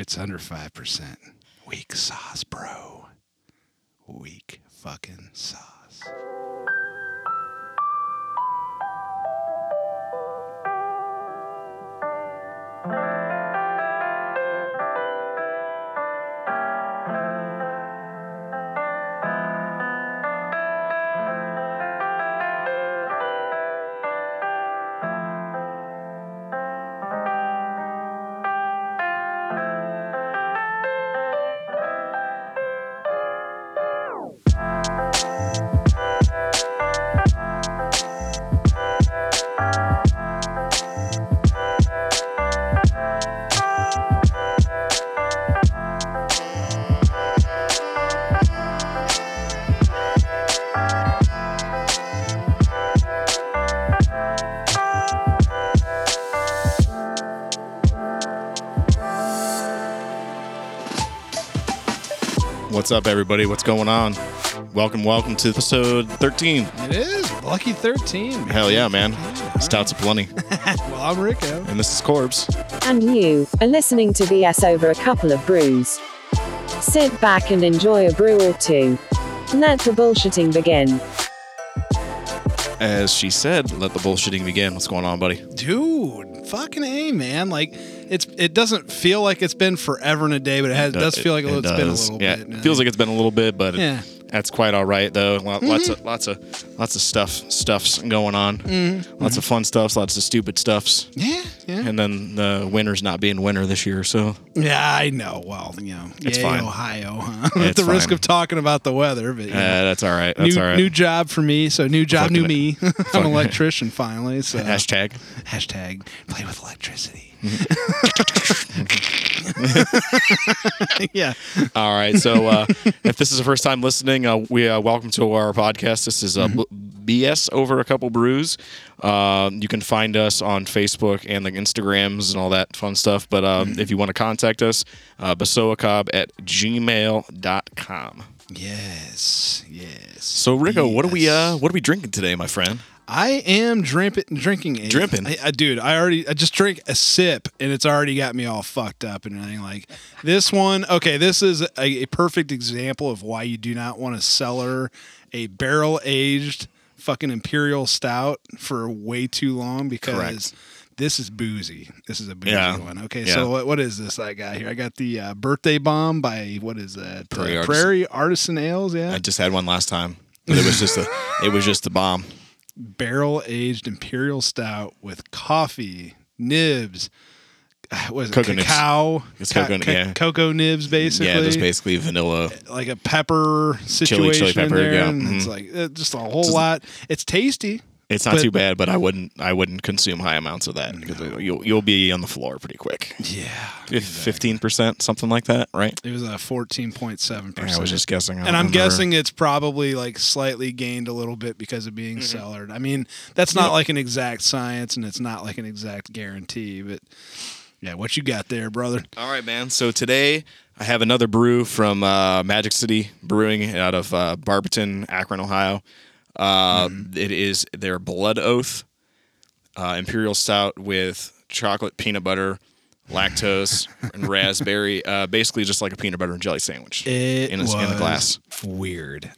It's under 5%. Weak sauce, bro. Weak fucking sauce. What's up, everybody? What's going on? Welcome, welcome to episode 13. It is lucky 13. man. Hell yeah, man. Yeah. Stouts aplenty. Well, I'm Rick-O. And this is Korbs. And you are listening to BS over a couple of brews. Sit back and enjoy a brew or two. Let the bullshitting begin. As she said, let the bullshitting begin. What's going on, buddy? Dude, fucking A, man. Like, it's it doesn't feel like it's been forever and a day, but it, has, does feel like It it's been a little yeah, bit. It feels like it's been a little bit, but Yeah. That's quite all right though. Lo- Lots of lots of lots of stuff stuffs going on. Mm-hmm. Lots of fun stuffs, lots of stupid stuffs. Yeah, yeah. And then the winter's not being winter this year, so Yeah, I know. Well, you know, It's yay, fine. Ohio, huh? At It's the risk of talking about the weather, but you uh, that's all right. That's new, all right. new job for me. So new job, new me. I'm an electrician finally. So Hashtag. hashtag play with electricity. yeah. All right. So, uh, if this is the first time listening, uh, we uh, welcome to our podcast. This is uh, B- BS over a couple brews. Um, you can find us on Facebook and the Instagrams and all that fun stuff. But um, if you want to contact us, uh, basoacob at gmail.com. Yes. Yes. So, Rick-O, what are we uh, what are we drinking today, my friend? I am drimping, drinking a? I, I- dude. I already I just drank a sip and it's already got me all fucked up and everything. Like this one, okay, this is a, a perfect example of why you do not want to cellar a barrel aged fucking imperial stout for way too long because. Correct. This is boozy. This is a boozy Yeah. one. Okay, Yeah. so what, what is this I got here? I got the uh, birthday bomb by what is that? Prairie uh, Artisan- Prairie Artisan Ales. Yeah, I just had one last time. But it was just a it was just a bomb. Barrel aged imperial stout with coffee nibs. Was it Cocoa nibs. cacao? It's cocoa- yeah. cocoa nibs, basically. Yeah, just basically vanilla. like a pepper situation chili pepper, in there. yeah, and It's like uh, just a whole lot. It's tasty. It's not But- too bad, but I wouldn't I wouldn't consume high amounts of that because you'll you'll be on the floor pretty quick. Yeah, Fifteen percent, something like that, right? it was a fourteen point seven I was percent. just guessing. And I'm guessing it's probably like slightly gained a little bit because of being cellared. I mean, that's not like an exact science and it's not like an exact guarantee, but yeah, what you got there, brother? All right, man. So today I have another brew from uh, Magic City Brewing out of uh, Barberton, Akron, Ohio. Uh, it is their Blood Oath uh, Imperial Stout with chocolate, peanut butter, lactose, and raspberry. Uh, basically, just like a peanut butter and jelly sandwich It in a, in a glass. weird.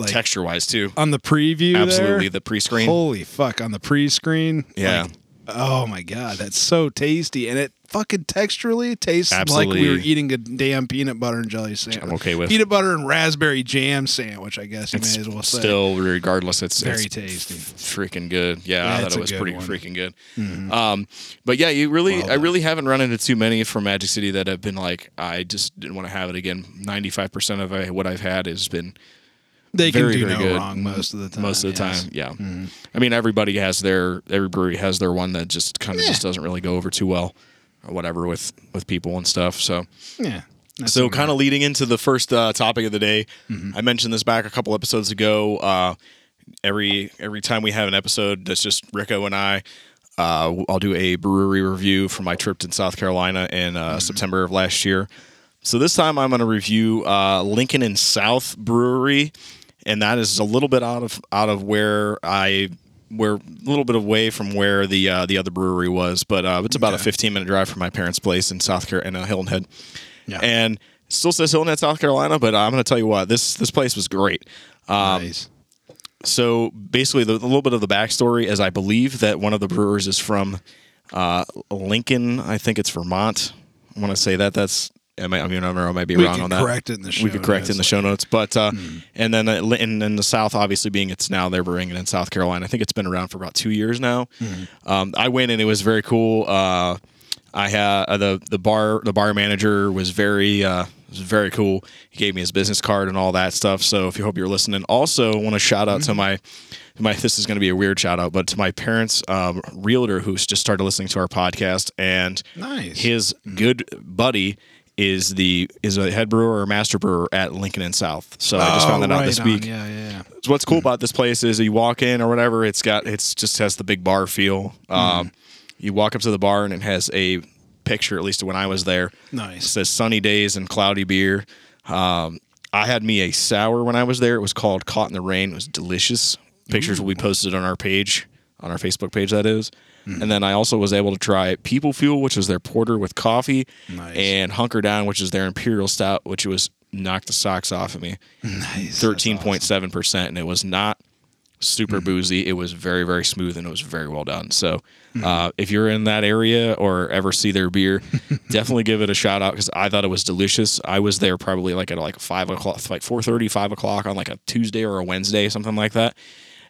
Like Texture wise, too. on the preview, there, Absolutely, the pre-screen. Holy fuck! On the pre-screen, Yeah. like, oh my god, that's so tasty, and it fucking texturally tastes like we Absolutely. were eating a damn peanut butter and jelly sandwich. I'm okay with. peanut butter and raspberry jam sandwich. I guess you It's may as well say. still, regardless, it's Very it's tasty. freaking good. Yeah, Yeah, I thought it was pretty one. Mm-hmm. freaking good. Um, but yeah, you really, Well I really haven't run into too many from Magic City that have been like, I just didn't want to have it again. Ninety five percent of what I've had has been they can very, do very no good. wrong most of the time. most of the yes. Mm-hmm. time. Yeah, I mean, everybody has their every brewery has their one that just kind of Yeah. just doesn't really go over too well, or whatever with with people and stuff. So Yeah. so kind of leading into the first uh, topic of the day, Mm-hmm. I mentioned this back a couple episodes ago. Uh, every every time we have an episode that's just Rico and I, uh, I'll do a brewery review from my trip to South Carolina in uh, Mm-hmm. September of last year. So this time I'm going to review uh, Lincoln and South Brewery, and that is a little bit out of out of where I we're a little bit away from where the uh, the other brewery was, but uh, it's about a 15 minute drive from my parents' place in South Carolina, in Hilton Head. Yeah. And still says Hilton Head, South Carolina, but I'm going to tell you what this this place was great. Um, nice. so basically, the, a little bit of the backstory is I believe that one of the brewers is from uh, Lincoln. I think it's Vermont. I want to say that. That's I, might, I mean I don't know. I might be We wrong on that. correct it in the show We could correct it in the show notes. But uh, and then uh, and then the South, obviously being it's now they're brewing it in South Carolina. I think it's been around for about two years now. Um, I went and it was very cool. Uh, I had uh, the the bar the bar manager was very uh, was very cool. He gave me his business card and all that stuff. So if you hope you're listening, also want to shout out to my my this is going to be a weird shout out, but to my parents' um, realtor who's just started listening to our podcast and Nice. his good buddy is the is a head brewer or master brewer at Lincoln and South. So I just Oh, found that out this on. week. Yeah, yeah, yeah. So what's cool about this place is you walk in or whatever, it's got it's just has the big bar feel. Um, you walk up to the bar and it has a picture, at least when I was there. It Nice. says sunny days and cloudy beer. Um, I had me a sour when I was there. It was called Caught in the Rain. It was delicious. Pictures will be posted on our page, on our Facebook page, that is. And then I also was able to try People Fuel, which is their porter with coffee, Nice. and Hunker Down, which is their imperial stout, which was knocked the socks off of me Nice. thirteen point seven percent, and it was not super Mm-hmm. boozy. It was very very smooth and it was very well done. So, Mm-hmm. uh, if you're in that area or ever see their beer, definitely give it a shout out because I thought it was delicious. I was there probably like at like five o'clock, like 4.30, 5 o'clock on like a Tuesday or a Wednesday, something like that,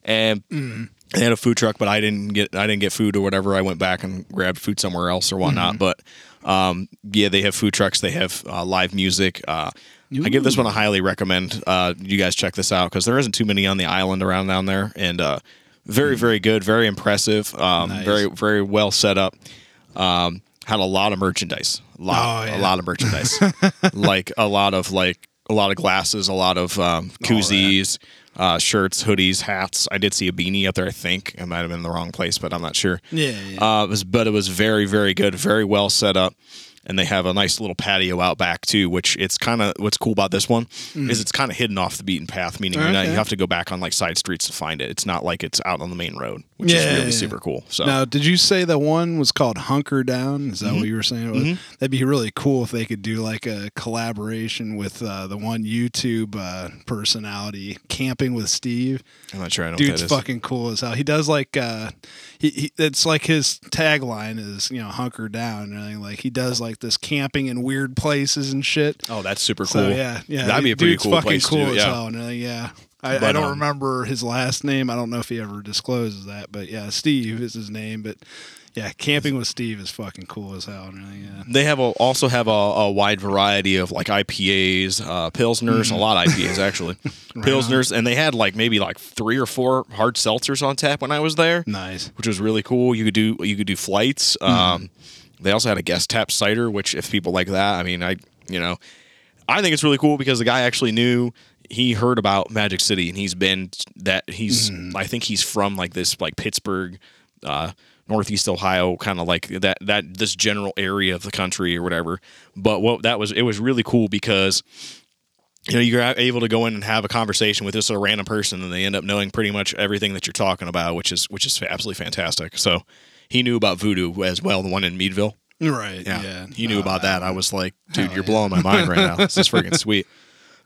and. Mm-hmm. They had a food truck, but I didn't get I didn't get food or whatever. I went back and grabbed food somewhere else or whatnot. Mm-hmm. But um, yeah, they have food trucks. They have uh, live music. Uh, I give this one a highly recommend. Uh, you guys check this out because there isn't too many on the island around down there, and uh, very very good, very impressive, um, Nice. very very well set up. Um, had a lot of merchandise, a lot, Oh, yeah. a lot of merchandise, like a lot of like a lot of glasses, a lot of um, Oh, koozies, uh, shirts, hoodies, hats. I did see a beanie up there. I think I might have been in the wrong place, but I'm not sure. Yeah, yeah. Uh, it was, but it was very, very good, very well set up, and they have a nice little patio out back too. Which it's kind of what's cool about this one is it's kind of hidden off the beaten path, meaning you're not, Mm. Okay. you have to go back on like side streets to find it. It's not like it's out on the main road, which is Yeah, really yeah. super cool. So Now, did you say that one was called Hunker Down? Is that Mm-hmm. what you were saying? Was? That'd be really cool if they could do like a collaboration with uh, the one YouTube uh, personality, Camping with Steve. I'm not sure I know Dude's is. fucking cool as hell. He does like uh, he, he it's like his tagline is you know hunker down and everything. Like he does like this camping in weird places and shit. Oh, that's super cool. Yeah, yeah, that'd be a pretty dude's cool fucking place cool too. as hell. And yeah. I, I don't um, remember his last name. I don't know if he ever discloses that, but yeah, Steve is his name. But yeah, camping with Steve is fucking cool as hell. And everything, yeah. They have a, also have a, a wide variety of like IPAs, uh, pilsners, a lot of IPAs actually, pilsners, and they had like maybe like three or four hard seltzers on tap when I was there. Nice. which was really cool. You could do you could do flights. Um, they also had a guest tap cider, which if people like that, I mean, I you know, I think it's really cool because the guy actually knew he heard about Magic City and he's been that he's I think he's from like this like Pittsburgh. Uh, Northeast Ohio, kind of like that that this general area of the country or whatever. But what that was, it was really cool because you know you're able to go in and have a conversation with just a random person and they end up knowing pretty much everything that you're talking about which is which is absolutely fantastic so he knew about voodoo as well the one in meadville Right. yeah, Yeah. he knew about that i was like dude you're blowing my mind right now this is freaking sweet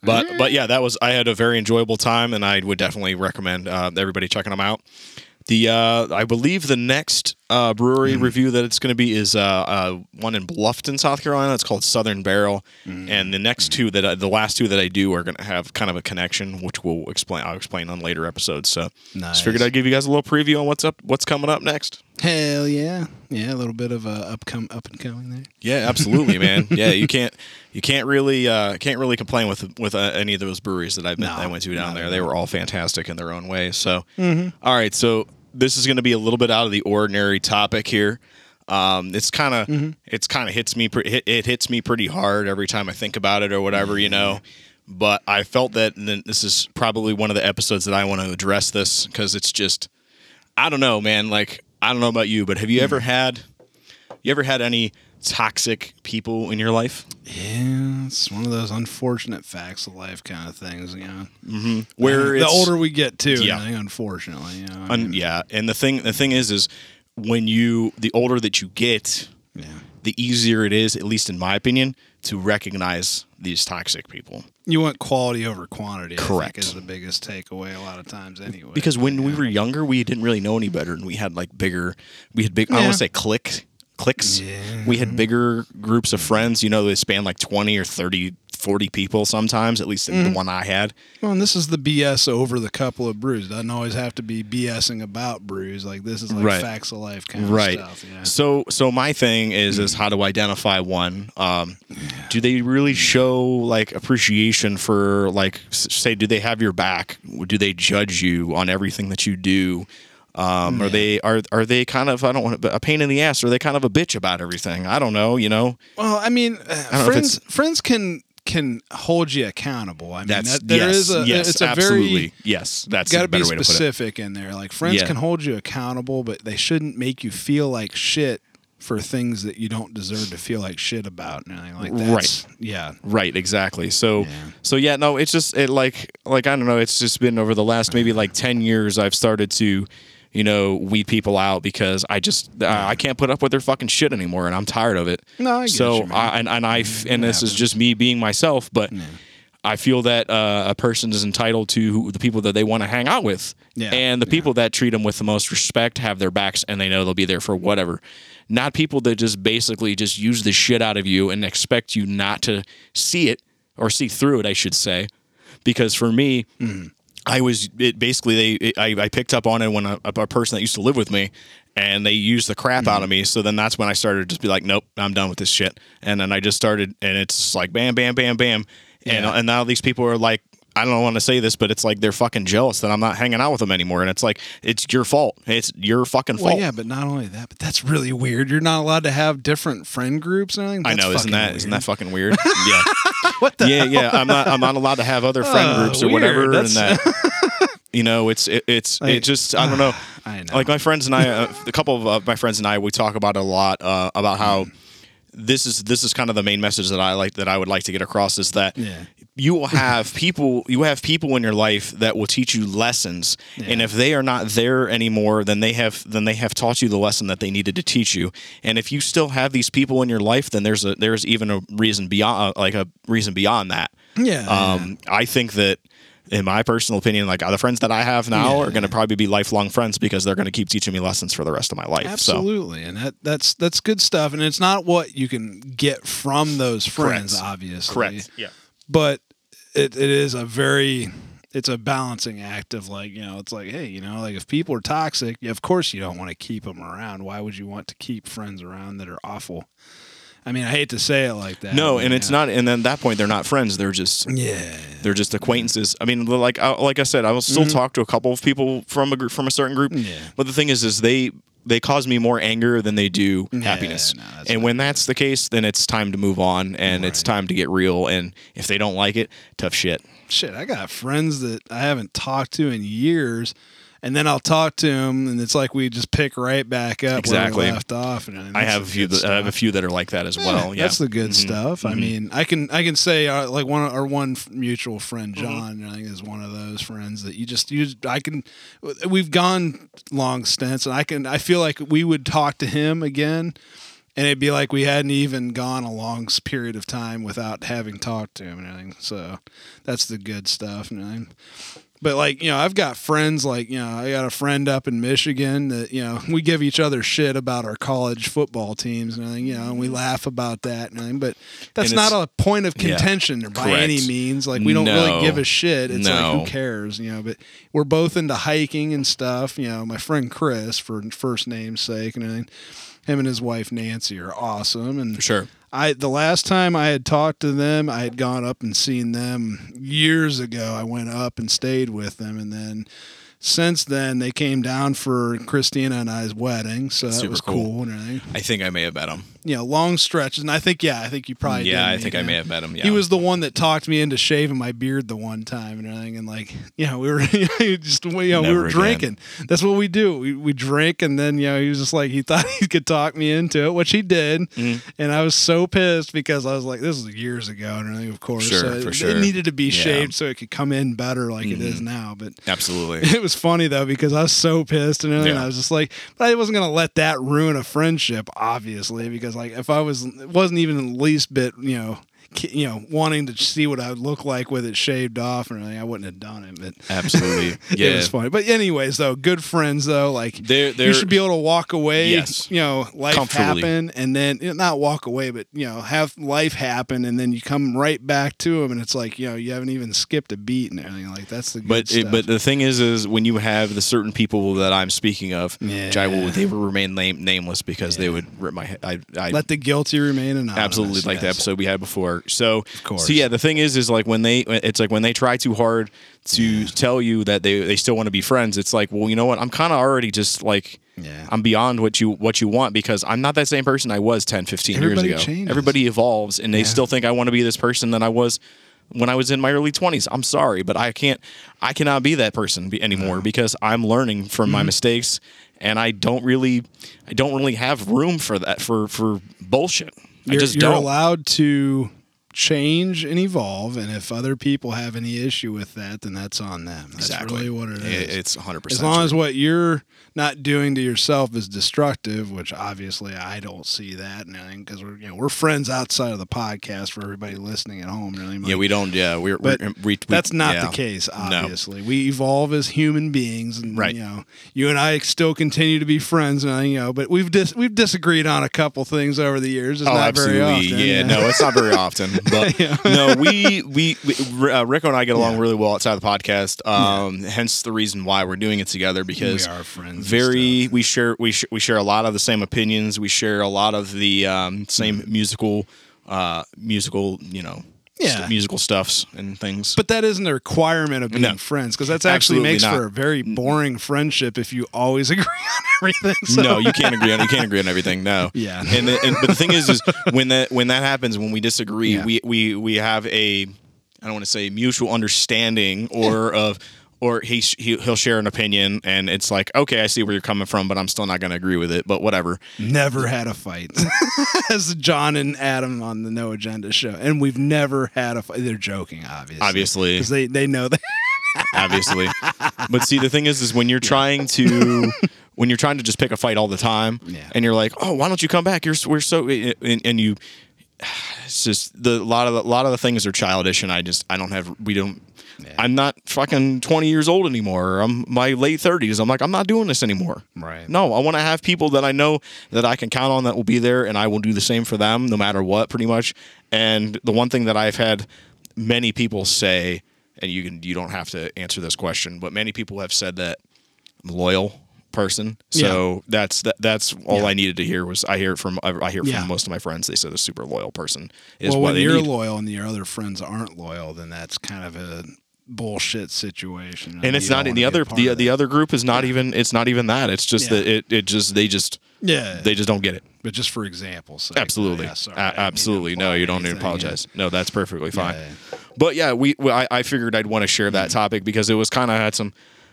but but yeah that was i had a very enjoyable time and i would definitely recommend uh, everybody checking them out the uh, I believe the next uh, brewery review that it's going to be is uh, uh, one in Bluffton, South Carolina. It's called Southern Barrel, and the next two that I, the last two that I do are going to have kind of a connection, which we'll explain. I'll explain on later episodes. So Nice. just figured I'd give you guys a little preview on what's up, what's coming up next. Hell yeah. Yeah, a little bit of uh, upcom- up and coming there. Yeah, absolutely, man. Yeah, you can't you can't really uh, can't really complain with with uh, any of those breweries that I've been No, I went to down there. They were all fantastic in their own way. So, all right, so this is going to be a little bit out of the ordinary topic here. Um, it's kind of it's kind of hits me pre- it, it hits me pretty hard every time I think about it or whatever, you know. But I felt that this is probably one of the episodes that I want to address this because it's just I don't know, man. Like I don't know about you, but have you ever hmm. had you ever had any toxic people in your life? Yeah, it's one of those unfortunate facts of life kind of things, you know. Mm-hmm. Where uh, the it's- older we get too, Yeah. Think, unfortunately, you know. I Un- mean, yeah, and the thing the thing is is when you the older that you get, yeah. the easier it is, at least in my opinion, to recognize these toxic people. You want quality over quantity. I Correct. think is the biggest takeaway a lot of times, anyway. Because when we were younger, we didn't really know any better, and we had like bigger, we had big. I Yeah. want to say click clicks. We had bigger groups of friends. You know, they span like twenty or 30, 40 people sometimes. At least in the one I had. Well, and this is the BS over the couple of brews. Doesn't always have to be BSing about brews. Like this is like Right. facts of life kind right of stuff. Yeah. so so my thing is is how to identify one um do they really show like appreciation for like say do they have your back do they judge you on everything that you do um, are they are are they kind of I don't want to, a pain in the ass? Are they kind of a bitch about everything? I don't know. You know, Well, I mean, if friends friends can can hold you accountable. I mean, that, there yes, is a yes, it's a absolutely very yes. That's got to be better way to put it. specific in there. Like friends Yeah. can hold you accountable, but they shouldn't make you feel like shit for things that you don't deserve to feel like shit about. And anything like that. Right. Yeah. Right, exactly. So Yeah. so yeah, no, it's just it like like I don't know, it's just been over the last maybe like 10 years I've started to you know, weed people out because I just I I can't put up with their fucking shit anymore, and I'm tired of it. No, I get so you. I and, and I and this is just me being myself, but I feel that uh, a person is entitled to who, the people that they want to hang out with, Yeah, and the people that treat them with the most respect have their backs, and they know they'll be there for whatever. Not people that just basically just use the shit out of you and expect you not to see it or see through it, I should say. Because for me, I was it basically they it, I, I picked up on it when a, a person that used to live with me and they used the crap out of mm-hmm. me so then that's when I started to just be like nope I'm done with this shit and then I just started and it's like bam bam bam bam and Yeah. and now these people are like I don't want to say this but it's like they're fucking jealous that I'm not hanging out with them anymore and it's like it's your fault it's your fucking fault yeah, but not only that, but that's really weird. You're not allowed to have different friend groups and everything. I know, isn't that not that fucking weird? Yeah. What the Yeah, yeah. I'm not I'm not allowed to have other friend Oh, groups or weird. whatever and that you know, it's it, it's Like, it just I don't know. I know. Like my friends and I uh, a couple of uh, my friends and I we talk about it a lot uh, about how this is this is kind of the main message that I like that I would like to get across is that Yeah. You will have people you have people in your life that will teach you lessons and if they are not there anymore then they have then they have taught you the lesson that they needed to teach you and if you still have these people in your life then there's a there's even a reason beyond like a reason beyond that Yeah, um i think that in my personal opinion like the friends that i have now Yeah. are going to probably be lifelong friends because they're going to keep teaching me lessons for the rest of my life so Absolutely, and that that's that's good stuff. And it's not what you can get from those friends, Correct. obviously. correct yeah But it, it is a very it's a balancing act of like you know it's like hey you know like if people are toxic, of course you don't want to keep them around. Why would you want to keep friends around that are awful? I mean, I hate to say it like that. no and it's yeah. not and then at that point they're not friends they're just Yeah, They're just acquaintances. I mean, like I, like I said, I will still talk to a couple of people from a group from a certain group. Mm-hmm. Yeah. But the thing is, is they they cause me more anger than they do happiness. no, and when that's the case, then it's time to move on and it's time to get real. And if they don't like it, tough shit. shit, I got friends that I haven't talked to in years, and then I'll talk to him, and it's like we just pick right back up Exactly. where we left off. And, I have a few. That, I have a few that are like that as well. Yeah, that's the good Mhm. stuff. I mean, I can I can say uh, like one our one mutual friend Mm-hmm. John, I think is one of those friends that you just you just- I can. We've gone long stints, and I can I feel like we would talk to him again. And it'd be like we hadn't even gone a long period of time without having talked to him and everything. So that's the good stuff. And but like you know, I've got friends like you know, I got a friend up in Michigan that you know we give each other shit about our college football teams and everything. You know, and we laugh about that and everything. But that's not a point of Yeah, contention by correct. any means. Like we don't really give a shit. It's like who cares, you know? But we're both into hiking and stuff. You know, my friend Chris, for first name's sake, and everything. Him and his wife Nancy are awesome, and For sure. I the last time I had talked to them, I had gone up and seen them years ago. I went up and stayed with them, and then since then they came down for Christina and I's wedding, so that Super was cool. cool. and everything. I think I may have met him. You know long stretches. And I think yeah, I think you probably yeah, I think I may have met him. Yeah, He was the one that talked me into shaving my beard the one time and everything, and like, you know, we were just, you know, we Never were again. drinking. That's what we do. We, we drink, and then you know, he was just like, he thought he could talk me into it, which he did, Mm-hmm. and I was so pissed because I was like, this was years ago and everything, of course. Sure, so for it, sure. it needed to be Yeah. Mm-hmm. shaved so it could come in better like it is now, but. absolutely. It was funny though because I was so pissed and. Yeah. I was just like, but I wasn't gonna let that ruin a friendship, obviously, because like if I was, it wasn't even the least bit, you know, you know, wanting to see what I would look like with it shaved off and everything, I wouldn't have done it. But Absolutely. Yeah. it was funny. But anyways, though, good friends though, like They're- you they're- should be able to walk away. Yes. you know, life happen, and then you know, not walk away, but you know, have life happen, and then you come right back to them, and it's like you know, you haven't even skipped a beat and everything. Like that's the good But it, but the thing is, is when you have the certain people that I'm speaking of, which I will, Yeah. they will remain name, nameless because they would rip my head. I, I let the guilty remain anonymous. absolutely like the episode we had before. So, so yeah, the thing is, is like when they, it's like when they try too hard to tell you that they they still want to be friends. It's like, well, you know what? I'm kind of already just like. Yeah. I'm beyond what you what you want because I'm not that same person I was 10, 15 Everybody years ago. changes. Everybody evolves and they still think I want to be this person that I was when I was in my early 20s. I'm sorry, but I can't I cannot be that person anymore because I'm learning from Mm-hmm. my mistakes and I don't really I don't really have room for that for for bullshit. I You're, just you're don't. allowed to change and evolve, and if other people have any issue with that, then that's on them. That's exactly really what it is. It's 100%. as long as what you're not doing to yourself is destructive, which obviously I don't see that because we're you know we're friends outside of the podcast for everybody listening at home. Really, yeah, we don't yeah, we're, But we're we, That's not yeah. the case, No. obviously. We evolve as human beings, and Right. you know, you and I still continue to be friends, and you know, but we've dis- we've disagreed on a couple things over the years. It's Oh, not absolutely. very often. yeah, no, it's not very often. But no, we we, we uh, Rick-O and I get along Yeah. really well outside of the podcast. Um, hence the reason why we're doing it together because We are friends Very, we share we sh- we share a lot of the same opinions. We share a lot of the um, same musical uh, musical you know Yeah. musical stuffs and things. But that isn't a requirement of being No. friends because that actually makes not. for a very boring friendship if you always agree on everything. So- no, you can't agree on you can't agree on everything. No. Yeah. And, the, and but the thing is, is when that when that happens, when we disagree, Yeah. we we we have a I don't want to say mutual understanding or of or he, he he'll share an opinion and it's like okay I see where you're coming from but I'm still not going to agree with it but whatever never had a fight as John and Adam on the No Agenda show, and we've never had a fight. They're joking, obviously, Obviously. because they they know that. obviously but see the thing is is when you're trying to when you're trying to just pick a fight all the time Yeah. and you're like oh why don't you come back you're we're so and, and you it's just the a lot of the, a lot of the things are childish and I just I don't have we don't I'm not fucking 20 years old anymore. I'm my late 30s. I'm like I'm not doing this anymore. Right. No, I want to have people that I know that I can count on that will be there and I will do the same for them no matter what pretty much. And the one thing that I've had many people say and you can you don't have to answer this question, but many people have said that I'm a loyal person. So that's that, that's all Yeah. I needed to hear was I hear it from I hear Yeah. from most of my friends they said a super loyal person is well, what when you're need. loyal and your other friends aren't loyal, then that's kind of a bullshit situation. and it's not don't the other be a part the the other group is not even it's not even that. It's just Yeah. that it it just they just Yeah, they just don't get it. But just for examples. absolutely. Yeah, sorry, A- I didn't mean to absolutely. No you don't need to yeah. apologize. No that's perfectly fine. Yeah. but yeah we, we I, I figured I'd want to share that hmm. topic because it was kind of had some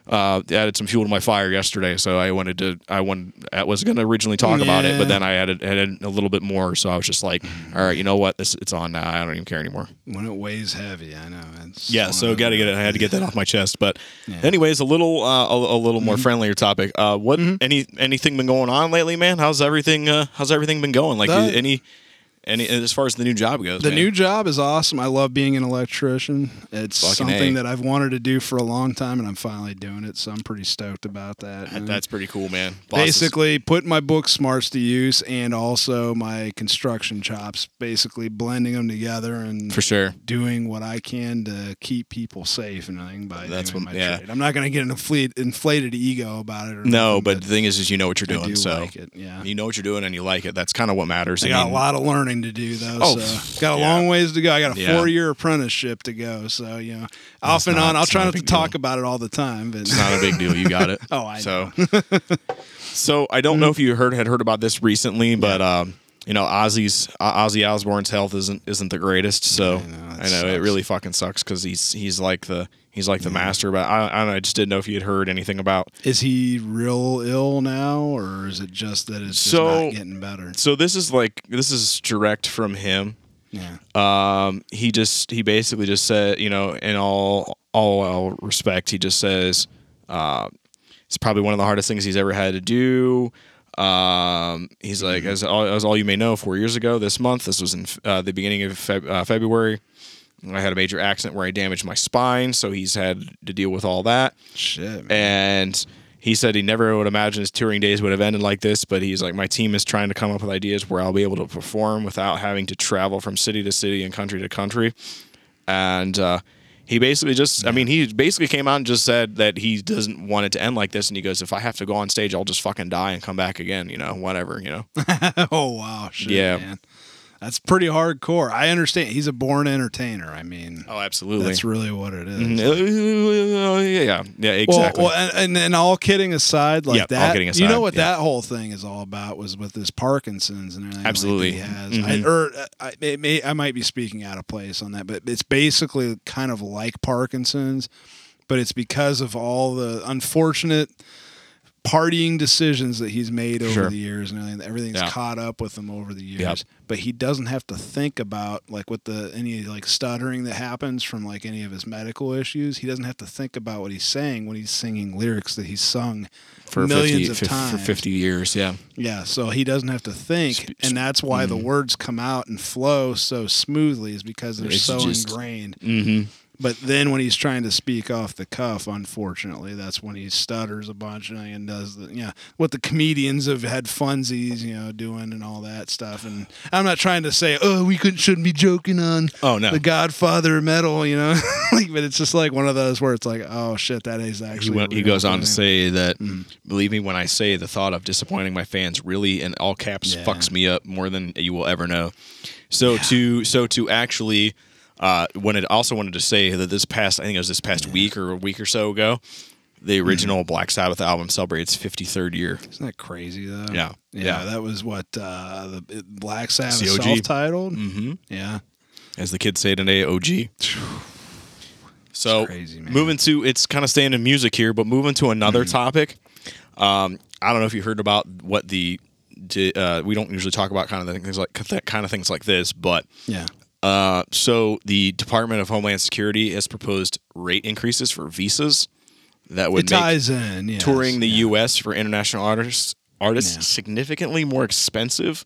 uh, added some fuel to my fire yesterday, so I wanted to. I wanted. I was going to originally talk about it, but then I added, added a little bit more. So I was just like, "All right, you know what? This it's on now. I don't even care anymore." When it weighs heavy, I know. It's Yeah, so got to get it. I had to get that off my chest. But, anyways, a little, uh, a, a little Mm-hmm. more friendlier topic. Uh, what any anything been going on lately, man? How's everything? Uh, how's everything been going? Like The- any, any as far as the new job goes. The man? new job is awesome. I love being an electrician. It's Fucking something A. that I've wanted to do for a long time, and I'm finally doing it. So I'm pretty stoked about that. That's pretty cool, man. Bosses- basically putting my book smarts to use and also my construction chops. Basically blending them together and for sure. doing what I can to keep people safe and everything by That's doing what- my yeah. trade. I'm not going to get an inflate, inflated ego about it. Or No, nothing, but the thing is, is you know what you're doing. do so like. Yeah. you know what you're doing and you like it. That's kind of what matters. I I got mean, a lot of learning to do though. Oh, so got a yeah. long ways to go. I got a Yeah. four year apprenticeship to go. So you know, off and not- on. I'll try not not to big talk about it all the time, but It's not a big deal. You got it. Oh, I so. so I don't know if you heard had heard about this recently, but um, you know Ozzy's Ozzy Osbourne's health isn't isn't the greatest. So I know, that I know it really fucking sucks because he's he's like the he's like the master. But I, I don't know. I just didn't know if you had heard anything about. Is he real ill now, or is it just that it's just So- not getting better? So this is like this is direct from him. Yeah. Um, he just he basically just said, you know, in all all, all respect, he just says, uh, it's probably one of the hardest things he's ever had to do. Um, he's like, as all, as all you may know, four years ago this month, this was in uh, the beginning of Feb- uh, February. I had a major accident where I damaged my spine, so he's had to deal with all that. Shit. Man. And he said he never would imagine his touring days would have ended like this, but he's like, my team is trying to come up with ideas where I'll be able to perform without having to travel from city to city and country to country. And uh, he basically just, I mean, he basically came out and just said that he doesn't want it to end like this. And he goes, if I have to go on stage, I'll just fucking die and come back again, you know, whatever, you know. oh wow. Shit, Yeah. Man. That's pretty hardcore. I understand. He's a born entertainer. I mean, Oh, absolutely. that's really what it is. yeah, yeah, yeah, exactly. Well, well and, and, and all kidding aside, like Yeah, all that, kidding you know what yeah. that whole thing is all about was with this Parkinson's and everything. like, that Absolutely. he has. Mhm. I, or I, may, I might be speaking out of place on that, but it's basically kind of like Parkinson's, but it's because of all the unfortunate partying decisions that he's made over Sure. the years and everything. Everything's Yeah. caught up with him over the years. Yep. But he doesn't have to think about like with the any like stuttering that happens from like any of his medical issues. He doesn't have to think about what he's saying when he's singing lyrics that he's sung for millions 50, of times. for 50 years, yeah. Yeah, so he doesn't have to think, Sp- and that's why the mm. words come out and flow so smoothly is because they're It's so just- ingrained. Mm-hmm. But then when he's trying to speak off the cuff, unfortunately, that's when he stutters a bunch and- does the yeah what the comedians have had funsies, you know, doing and all that stuff. And I'm not trying to say, oh, we couldn't shouldn't be joking on Oh, no. the Godfather metal, you know, like, but it's just like one of those where it's like, oh shit, that is he, actually. went, he goes on to say that Mm. believe me when i say the thought of disappointing my fans really in all caps Yeah. fucks me up more than you will ever know so to so to actually uh wanted also wanted to say that this past i think it was this past week or a week or so ago the Mm. original black sabbath album celebrates 53rd year Isn't that crazy though? Yeah. yeah. Yeah. That was what uh, the Black Sabbath COG. self-titled. mm-hmm. Yeah, as the kids say today og so crazy, man. moving to it's kind of staying in music here but moving to another Mm-hmm. topic um i don't know if you heard about what the di- uh, we don't usually talk about kind of things like that kind of things like this but yeah. Uh, so the department of homeland security has proposed rate increases for visas that would It make ties in. Yes. touring the yeah. us for international artists artists Yeah. significantly more expensive